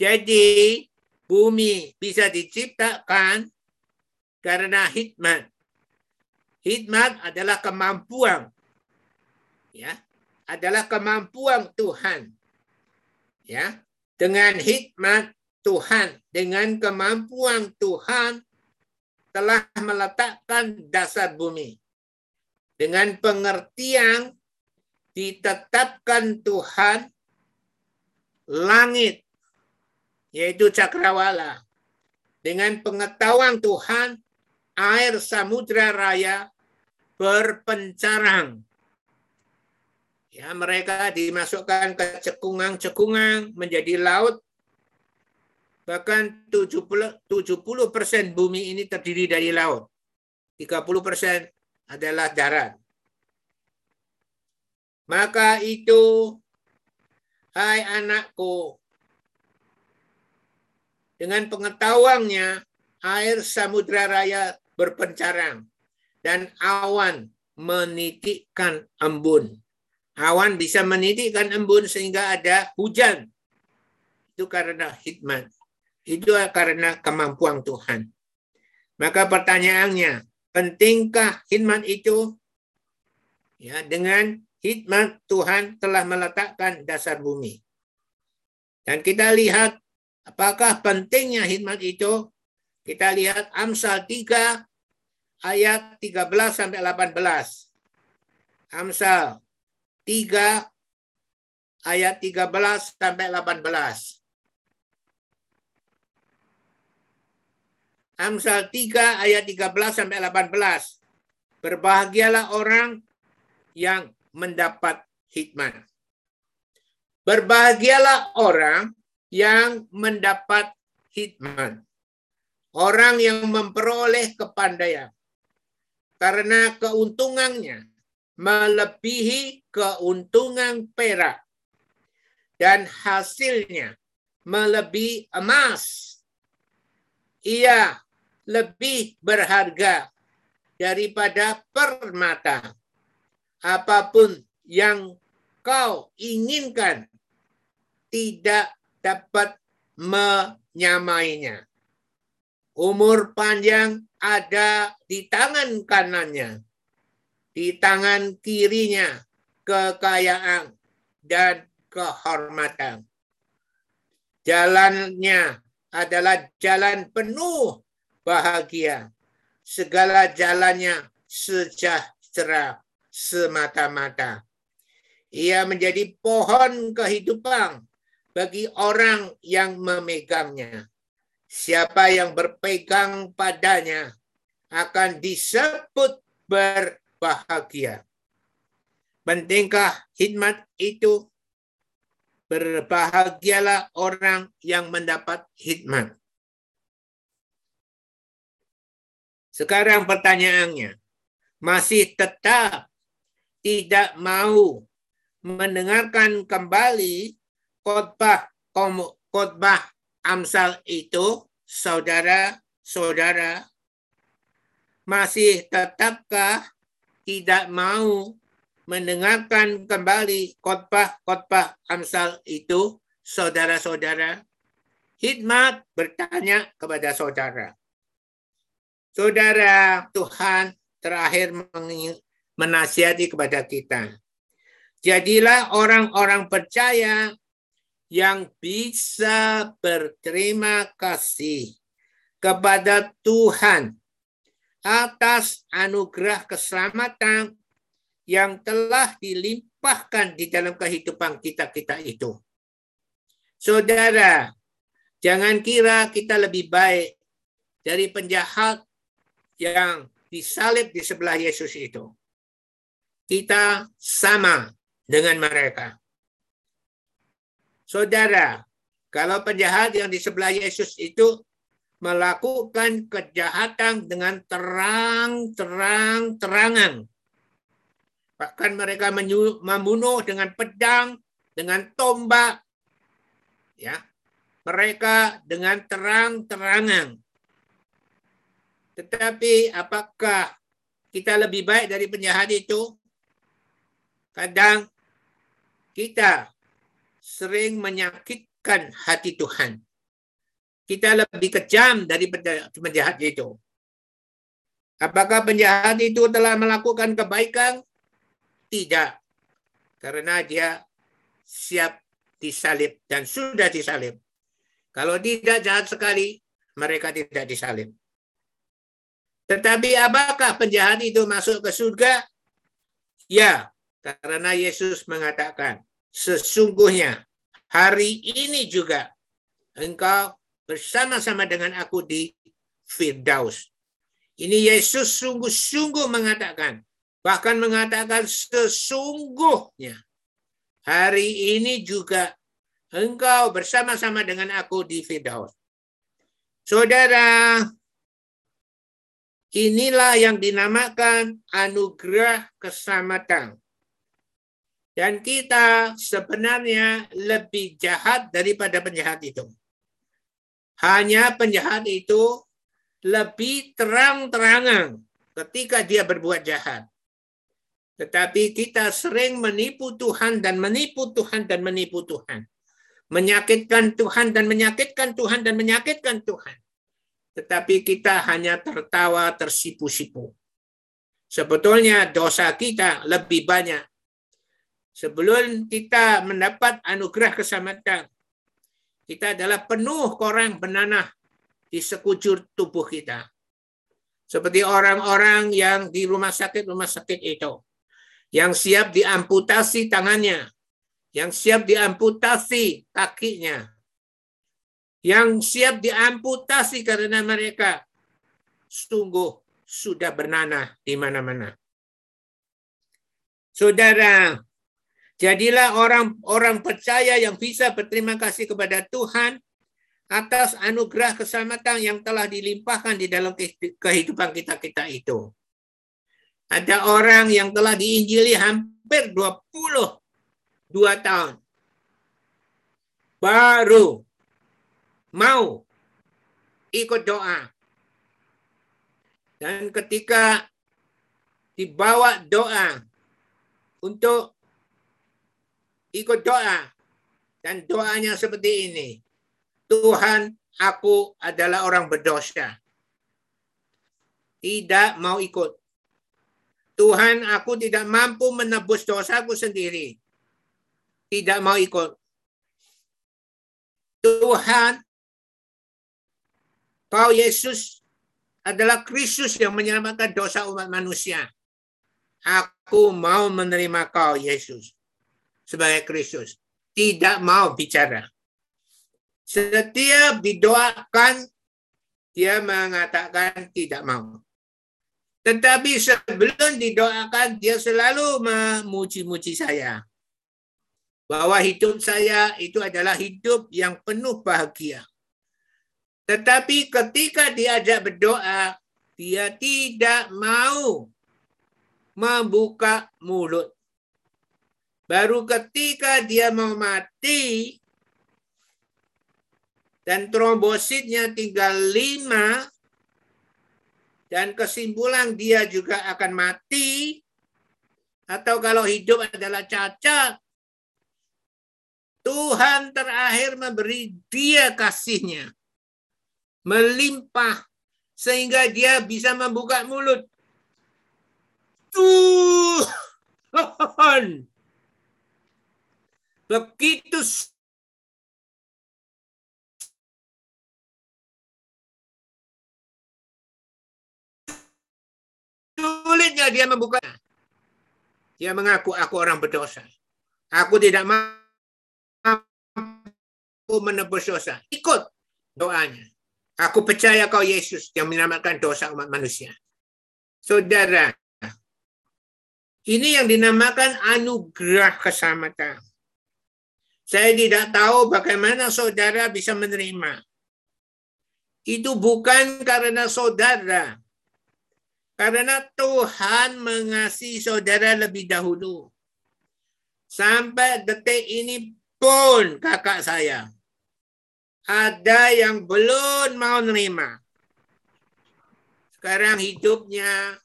Jadi bumi bisa diciptakan karena hikmat. Hikmat adalah kemampuan. Ya, adalah kemampuan Tuhan. Ya, dengan hikmat Tuhan, dengan kemampuan Tuhan telah meletakkan dasar bumi. Dengan pengertian ditetapkan Tuhan langit, yaitu cakrawala. Dengan pengetahuan Tuhan, air samudra raya berpencarang. Ya, mereka dimasukkan ke cekungan-cekungan menjadi laut. Bahkan 70 persen bumi ini terdiri dari laut. 30 persen adalah darat. Maka itu, hai anakku, dengan pengetahuannya, air samudra raya berpencarang dan awan menitikkan embun. Awan bisa menitikkan embun sehingga ada hujan. Itu karena hikmat. Itu karena kemampuan Tuhan. Maka pertanyaannya, pentingkah hikmat itu? Ya, dengan hikmat Tuhan telah meletakkan dasar bumi. Dan kita lihat apakah pentingnya hikmat itu. Kita lihat Amsal 3 ayat 13 sampai 18. Amsal 3 ayat 13 sampai 18. Amsal 3 ayat 13 sampai 18. Berbahagialah orang yang mendapat hikmat. Berbahagialah orang yang mendapat hikmat. Orang yang memperoleh kepandaian. Karena keuntungannya melebihi keuntungan perak. Dan hasilnya melebihi emas. Ia lebih berharga daripada permata apa pun yang kau inginkan tidak dapat menyamainya. Umur panjang ada di tangan kanannya, di tangan kirinya kekayaan dan kehormatan. Jalannya adalah jalan penuh bahagia. Segala jalannya sejahtera semata-mata. Ia menjadi pohon kehidupan bagi orang yang memegangnya. Siapa yang berpegang padanya akan disebut berbahagia. Pentingkah hikmat itu? Berbahagialah orang yang mendapat hikmat. Sekarang pertanyaannya, masih tetap tidak mau mendengarkan kembali khotbah khotbah Amsal itu, saudara-saudara, masih tetapkah tidak mau mendengarkan kembali khotbah-khotbah Amsal itu, saudara-saudara? Hikmat bertanya kepada saudara. Saudara Tuhan terakhir menasihati kepada kita. Jadilah orang-orang percaya yang bisa berterima kasih kepada Tuhan atas anugerah keselamatan yang telah dilimpahkan di dalam kehidupan kita-kita itu. Saudara, jangan kira kita lebih baik dari penjahat yang disalib di sebelah Yesus itu. Kita sama dengan mereka. Saudara, kalau penjahat yang di sebelah Yesus itu melakukan kejahatan dengan terang-terang-terangan. Bahkan mereka membunuh dengan pedang, dengan tombak. Ya. Mereka dengan terang-terangan. Tetapi apakah kita lebih baik dari penjahat itu? Kadang kita sering menyakitkan hati Tuhan. Kita lebih kejam dari penjahat itu. Apakah penjahat itu telah melakukan kebaikan? Tidak. Karena dia siap disalib dan sudah disalib. Kalau tidak jahat sekali, mereka tidak disalib. Tetapi apakah penjahat itu masuk ke surga? Ya, karena Yesus mengatakan, sesungguhnya hari ini juga engkau bersama-sama dengan aku di Firdaus. Ini Yesus sungguh-sungguh mengatakan, bahkan mengatakan sesungguhnya hari ini juga engkau bersama-sama dengan aku di Firdaus. Saudara, Inilah yang dinamakan anugerah keselamatan. Dan kita sebenarnya lebih jahat daripada penjahat itu. Hanya penjahat itu lebih terang-terangan ketika dia berbuat jahat. Tetapi kita sering menipu Tuhan dan menipu Tuhan dan menipu Tuhan. Menyakitkan Tuhan dan menyakitkan Tuhan dan menyakitkan Tuhan tetapi kita hanya tertawa tersipu-sipu. Sebetulnya dosa kita lebih banyak. Sebelum kita mendapat anugerah keselamatan, kita adalah penuh korang benanah di sekujur tubuh kita. Seperti orang-orang yang di rumah sakit-rumah sakit itu. Yang siap diamputasi tangannya. Yang siap diamputasi kakinya yang siap diamputasi karena mereka sungguh sudah bernanah di mana-mana. Saudara, jadilah orang-orang percaya yang bisa berterima kasih kepada Tuhan atas anugerah keselamatan yang telah dilimpahkan di dalam kehidupan kita-kita itu. Ada orang yang telah diinjili hampir 22 tahun. Baru mau ikut doa. Dan ketika dibawa doa untuk ikut doa dan doanya seperti ini. Tuhan, aku adalah orang berdosa. Tidak mau ikut. Tuhan, aku tidak mampu menebus dosaku sendiri. Tidak mau ikut. Tuhan, Kau Yesus adalah Kristus yang menyelamatkan dosa umat manusia. Aku mau menerima kau Yesus sebagai Kristus. Tidak mau bicara. Setiap didoakan, dia mengatakan tidak mau. Tetapi sebelum didoakan, dia selalu memuji-muji saya. Bahwa hidup saya itu adalah hidup yang penuh bahagia. Tetapi ketika diajak berdoa, dia tidak mau membuka mulut. Baru ketika dia mau mati, dan trombositnya tinggal lima dan kesimpulan dia juga akan mati atau kalau hidup adalah cacat Tuhan terakhir memberi dia kasihnya melimpah sehingga dia bisa membuka mulut. Tuhan begitu Sulitnya dia membuka. Dia mengaku aku orang berdosa. Aku tidak mampu menebus dosa. Ikut doanya. Aku percaya kau Yesus yang menyelamatkan dosa umat manusia. Saudara, ini yang dinamakan anugerah keselamatan. Saya tidak tahu bagaimana saudara bisa menerima. Itu bukan karena saudara karena Tuhan mengasihi saudara lebih dahulu. Sampai detik ini pun kakak saya. Ada yang belum mau nerima. Sekarang hidupnya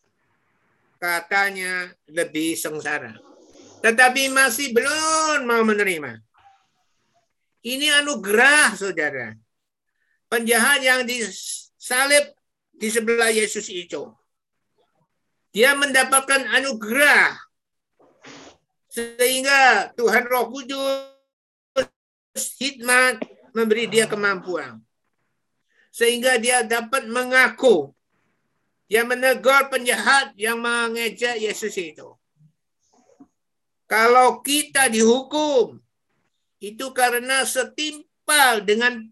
katanya lebih sengsara. Tetapi masih belum mau menerima. Ini anugerah saudara. Penjahat yang disalib di sebelah Yesus itu dia mendapatkan anugerah sehingga Tuhan Roh Kudus hikmat memberi dia kemampuan sehingga dia dapat mengaku dia menegur penjahat yang mengejek Yesus itu. Kalau kita dihukum itu karena setimpal dengan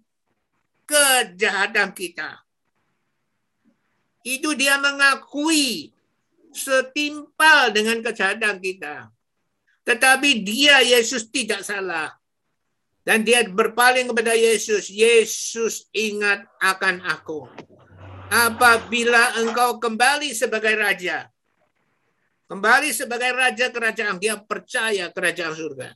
kejahatan kita. Itu dia mengakui setimpal dengan kejahatan kita. Tetapi dia Yesus tidak salah. Dan dia berpaling kepada Yesus. Yesus ingat akan aku. Apabila engkau kembali sebagai raja. Kembali sebagai raja kerajaan. Dia percaya kerajaan surga.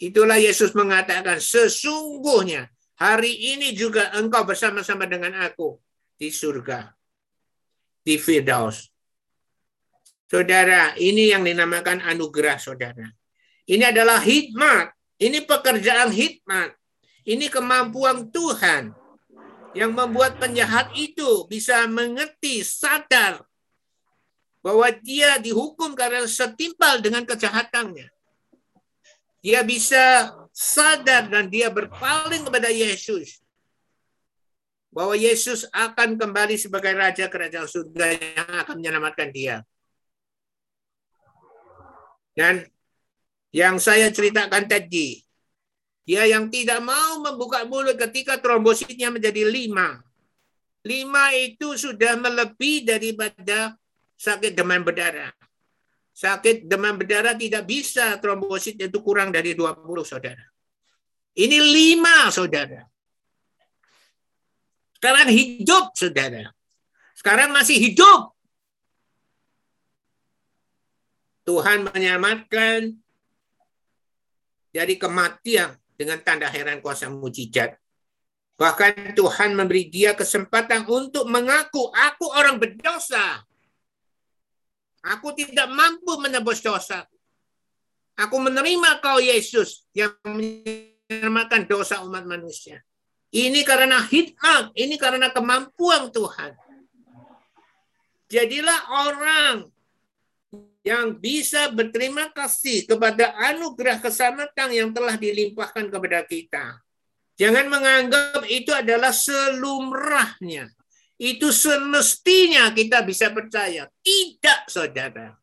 Itulah Yesus mengatakan sesungguhnya hari ini juga engkau bersama-sama dengan aku di surga. Di Firdaus. Saudara, ini yang dinamakan anugerah saudara. Ini adalah hikmat. Ini pekerjaan hikmat. Ini kemampuan Tuhan yang membuat penjahat itu bisa mengerti, sadar bahwa dia dihukum karena setimpal dengan kejahatannya. Dia bisa sadar dan dia berpaling kepada Yesus. Bahwa Yesus akan kembali sebagai Raja Kerajaan Surga yang akan menyelamatkan dia. Dan yang saya ceritakan tadi, dia yang tidak mau membuka mulut ketika trombositnya menjadi lima. Lima itu sudah melebihi daripada sakit demam berdarah. Sakit demam berdarah tidak bisa trombosit itu kurang dari 20, saudara. Ini lima, saudara. Sekarang hidup, saudara. Sekarang masih hidup. Tuhan menyelamatkan dari kematian dengan tanda heran kuasa mujizat. Bahkan Tuhan memberi dia kesempatan untuk mengaku, aku orang berdosa. Aku tidak mampu menebus dosa. Aku menerima kau Yesus yang menyelamatkan dosa umat manusia. Ini karena hikmat, ini karena kemampuan Tuhan. Jadilah orang yang bisa berterima kasih kepada anugerah keselamatan yang telah dilimpahkan kepada kita. Jangan menganggap itu adalah selumrahnya. Itu semestinya kita bisa percaya. Tidak, saudara.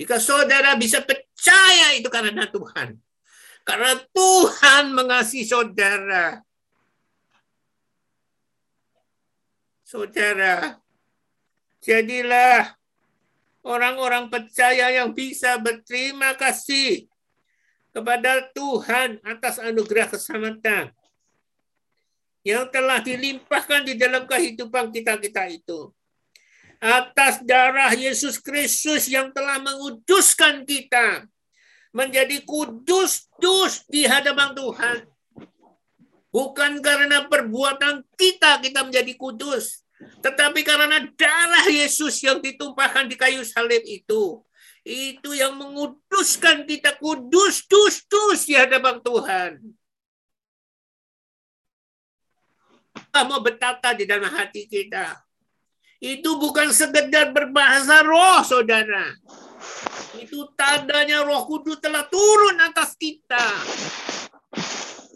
Jika saudara bisa percaya itu karena Tuhan. Karena Tuhan mengasihi saudara. Saudara, jadilah orang-orang percaya yang bisa berterima kasih kepada Tuhan atas anugerah keselamatan yang telah dilimpahkan di dalam kehidupan kita-kita itu. Atas darah Yesus Kristus yang telah menguduskan kita menjadi kudus-dus di hadapan Tuhan. Bukan karena perbuatan kita kita menjadi kudus, tetapi karena darah Yesus yang ditumpahkan di kayu salib itu. Itu yang menguduskan kita kudus, dus, dus di hadapan Tuhan. Kita mau bertata di dalam hati kita. Itu bukan sekedar berbahasa roh, saudara. Itu tandanya roh kudus telah turun atas kita.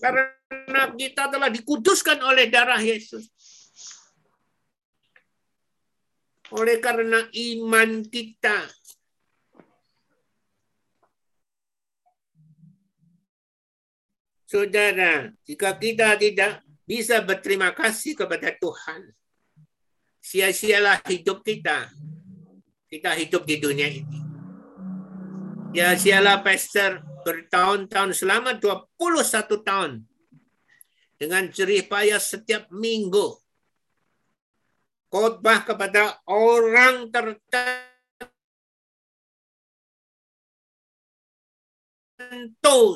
Karena kita telah dikuduskan oleh darah Yesus. Oleh karena iman kita. Saudara, jika kita tidak bisa berterima kasih kepada Tuhan. Sia-sialah hidup kita. Kita hidup di dunia ini. Ya sialah pastor bertahun-tahun selama 21 tahun dengan jerih payah setiap minggu khotbah kepada orang tertentu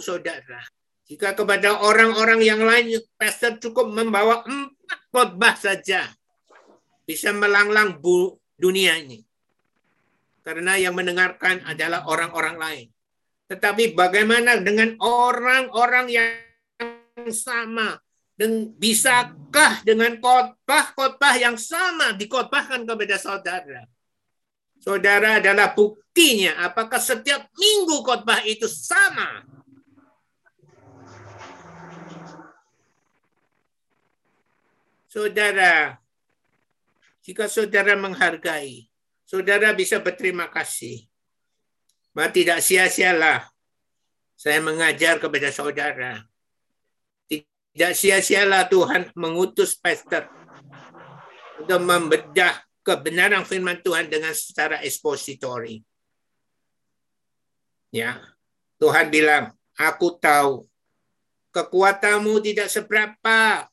saudara jika kepada orang-orang yang lain, pastor cukup membawa empat khotbah saja. Bisa melanglang bu dunia ini. Karena yang mendengarkan adalah orang-orang lain. Tetapi bagaimana dengan orang-orang yang sama? Bisakah dengan khotbah-khotbah yang sama dikhotbahkan kepada saudara? Saudara adalah buktinya apakah setiap minggu khotbah itu sama Saudara, jika saudara menghargai, saudara bisa berterima kasih. Maka tidak sia-sialah saya mengajar kepada saudara. Tidak sia-sialah Tuhan mengutus pastor untuk membedah kebenaran firman Tuhan dengan secara ekspositori. Ya, Tuhan bilang, aku tahu kekuatanmu tidak seberapa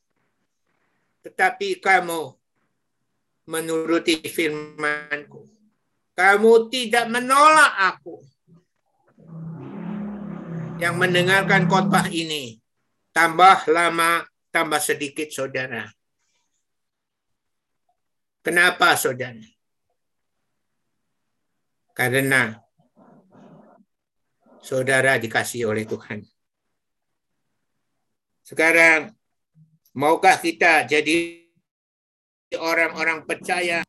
tetapi kamu menuruti firmanku. Kamu tidak menolak aku. Yang mendengarkan khotbah ini, tambah lama, tambah sedikit saudara. Kenapa saudara? Karena saudara dikasih oleh Tuhan. Sekarang Maukah kita jadi orang-orang percaya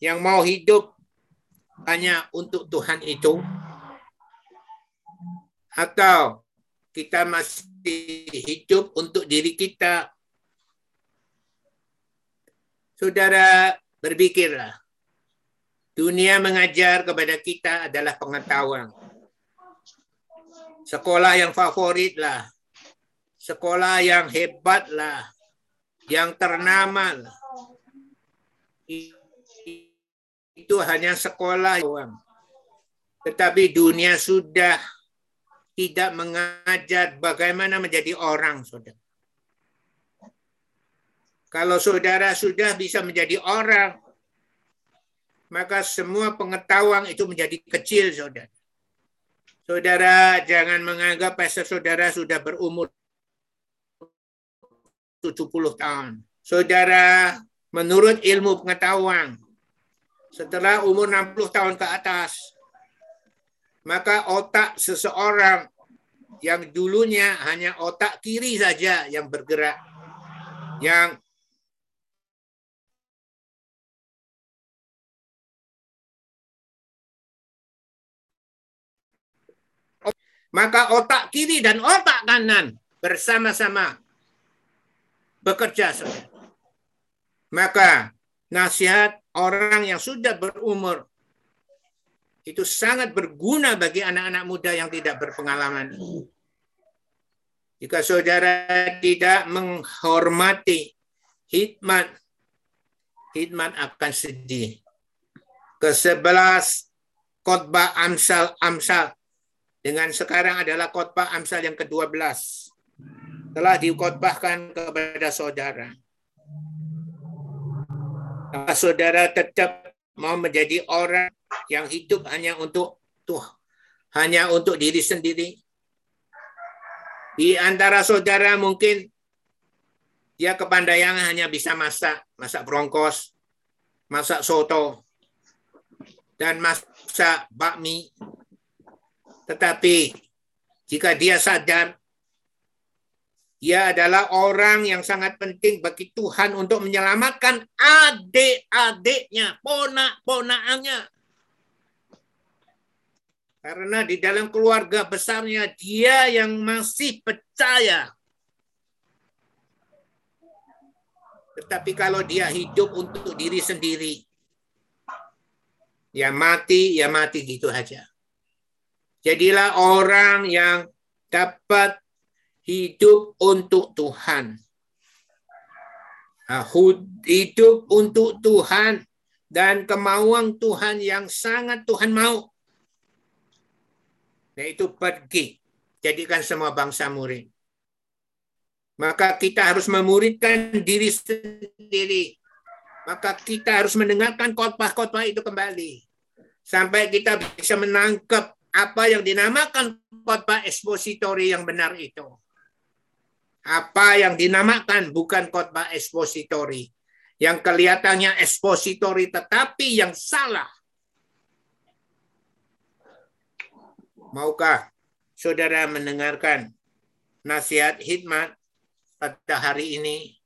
yang mau hidup hanya untuk Tuhan itu? Atau kita masih hidup untuk diri kita? Saudara, berpikirlah. Dunia mengajar kepada kita adalah pengetahuan. Sekolah yang favorit lah sekolah yang hebat lah, yang ternama lah. Itu hanya sekolah doang. Tetapi dunia sudah tidak mengajar bagaimana menjadi orang, saudara. Kalau saudara sudah bisa menjadi orang, maka semua pengetahuan itu menjadi kecil, saudara. Saudara jangan menganggap pastor saudara sudah berumur 70 tahun. Saudara, menurut ilmu pengetahuan, setelah umur 60 tahun ke atas, maka otak seseorang yang dulunya hanya otak kiri saja yang bergerak, yang maka otak kiri dan otak kanan bersama-sama bekerja. Maka nasihat orang yang sudah berumur itu sangat berguna bagi anak-anak muda yang tidak berpengalaman. Jika saudara tidak menghormati hikmat, hikmat akan sedih. Kesebelas khotbah Amsal-Amsal dengan sekarang adalah khotbah Amsal yang ke-12 telah dikhotbahkan kepada saudara. Saudara tetap mau menjadi orang yang hidup hanya untuk Tuhan, hanya untuk diri sendiri? Di antara saudara mungkin dia kepandaian hanya bisa masak, masak bronkos, masak soto, dan masak bakmi. Tetapi jika dia sadar dia adalah orang yang sangat penting bagi Tuhan untuk menyelamatkan adik-adiknya, ponak-ponakannya. Karena di dalam keluarga besarnya dia yang masih percaya. Tetapi kalau dia hidup untuk diri sendiri, ya mati, ya mati gitu aja. Jadilah orang yang dapat hidup untuk Tuhan. Hidup untuk Tuhan dan kemauan Tuhan yang sangat Tuhan mau yaitu pergi jadikan semua bangsa murid. Maka kita harus memuridkan diri sendiri. Maka kita harus mendengarkan khotbah-khotbah itu kembali. Sampai kita bisa menangkap apa yang dinamakan khotbah ekspositori yang benar itu. Apa yang dinamakan bukan khotbah ekspositori. Yang kelihatannya ekspositori tetapi yang salah Maukah saudara mendengarkan nasihat hikmat pada hari ini?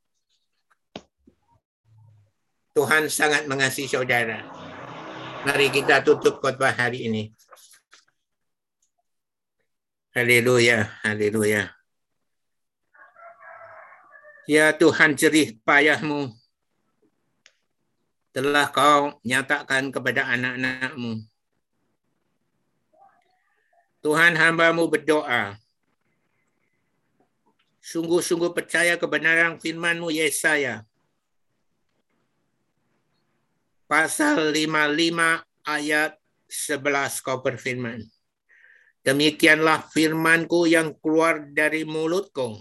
Tuhan sangat mengasihi saudara. Mari kita tutup khotbah hari ini. Haleluya, haleluya. Ya Tuhan jerih payahmu telah kau nyatakan kepada anak-anakmu Tuhan hambamu berdoa. Sungguh-sungguh percaya kebenaran firmanmu Yesaya. Pasal 55 ayat 11 kau berfirman. Demikianlah firmanku yang keluar dari mulutku.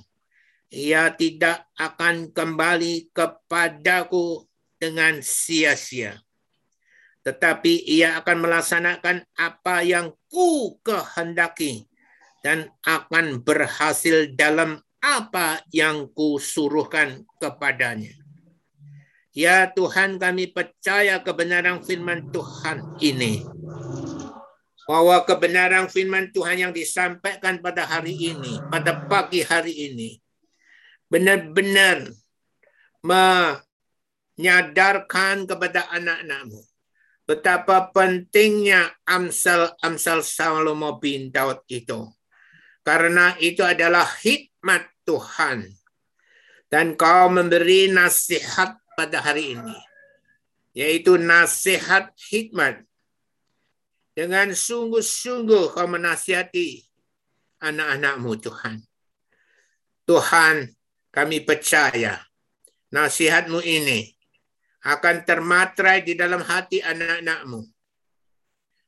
Ia tidak akan kembali kepadaku dengan sia-sia tetapi ia akan melaksanakan apa yang ku kehendaki dan akan berhasil dalam apa yang ku suruhkan kepadanya. Ya Tuhan kami percaya kebenaran firman Tuhan ini. Bahwa kebenaran firman Tuhan yang disampaikan pada hari ini, pada pagi hari ini, benar-benar menyadarkan kepada anak-anakmu betapa pentingnya Amsal-Amsal Salomo bin Daud itu. Karena itu adalah hikmat Tuhan. Dan kau memberi nasihat pada hari ini. Yaitu nasihat hikmat. Dengan sungguh-sungguh kau menasihati anak-anakmu Tuhan. Tuhan kami percaya nasihatmu ini akan termatrai di dalam hati anak-anakmu.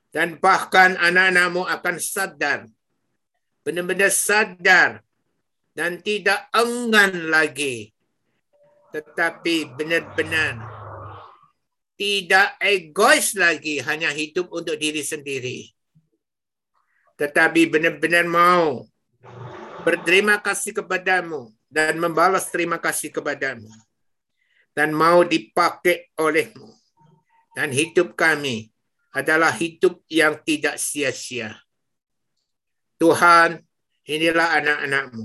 Dan bahkan anak-anakmu akan sadar, benar-benar sadar, dan tidak enggan lagi, tetapi benar-benar tidak egois lagi, hanya hidup untuk diri sendiri. Tetapi benar-benar mau berterima kasih kepadamu dan membalas terima kasih kepadamu dan mau dipakai olehmu. Dan hidup kami adalah hidup yang tidak sia-sia. Tuhan, inilah anak-anakmu.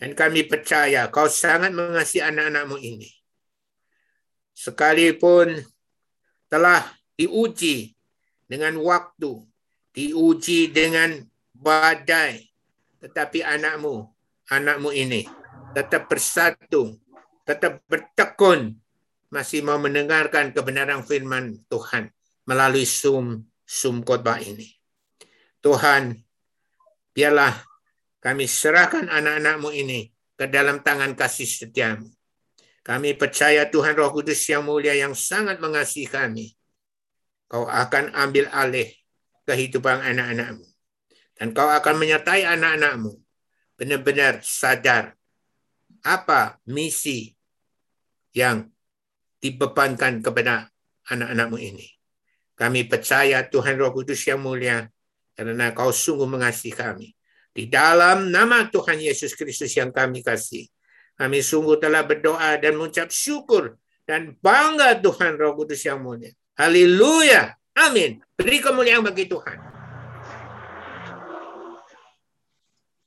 Dan kami percaya kau sangat mengasihi anak-anakmu ini. Sekalipun telah diuji dengan waktu, diuji dengan badai, tetapi anakmu, anakmu ini tetap bersatu tetap bertekun masih mau mendengarkan kebenaran firman Tuhan melalui sum sum khotbah ini. Tuhan, biarlah Kami serahkan anak-anakmu ini ke dalam tangan kasih setiamu. Kami percaya Tuhan Roh Kudus yang mulia yang sangat mengasihi kami. Kau akan ambil alih kehidupan anak-anakmu. Dan kau akan menyertai anak-anakmu benar-benar sadar apa misi yang dibebankan kepada anak-anakmu ini. Kami percaya Tuhan Roh Kudus yang mulia karena kau sungguh mengasihi kami. Di dalam nama Tuhan Yesus Kristus yang kami kasih. Kami sungguh telah berdoa dan mengucap syukur dan bangga Tuhan Roh Kudus yang mulia. Haleluya. Amin. Beri kemuliaan bagi Tuhan.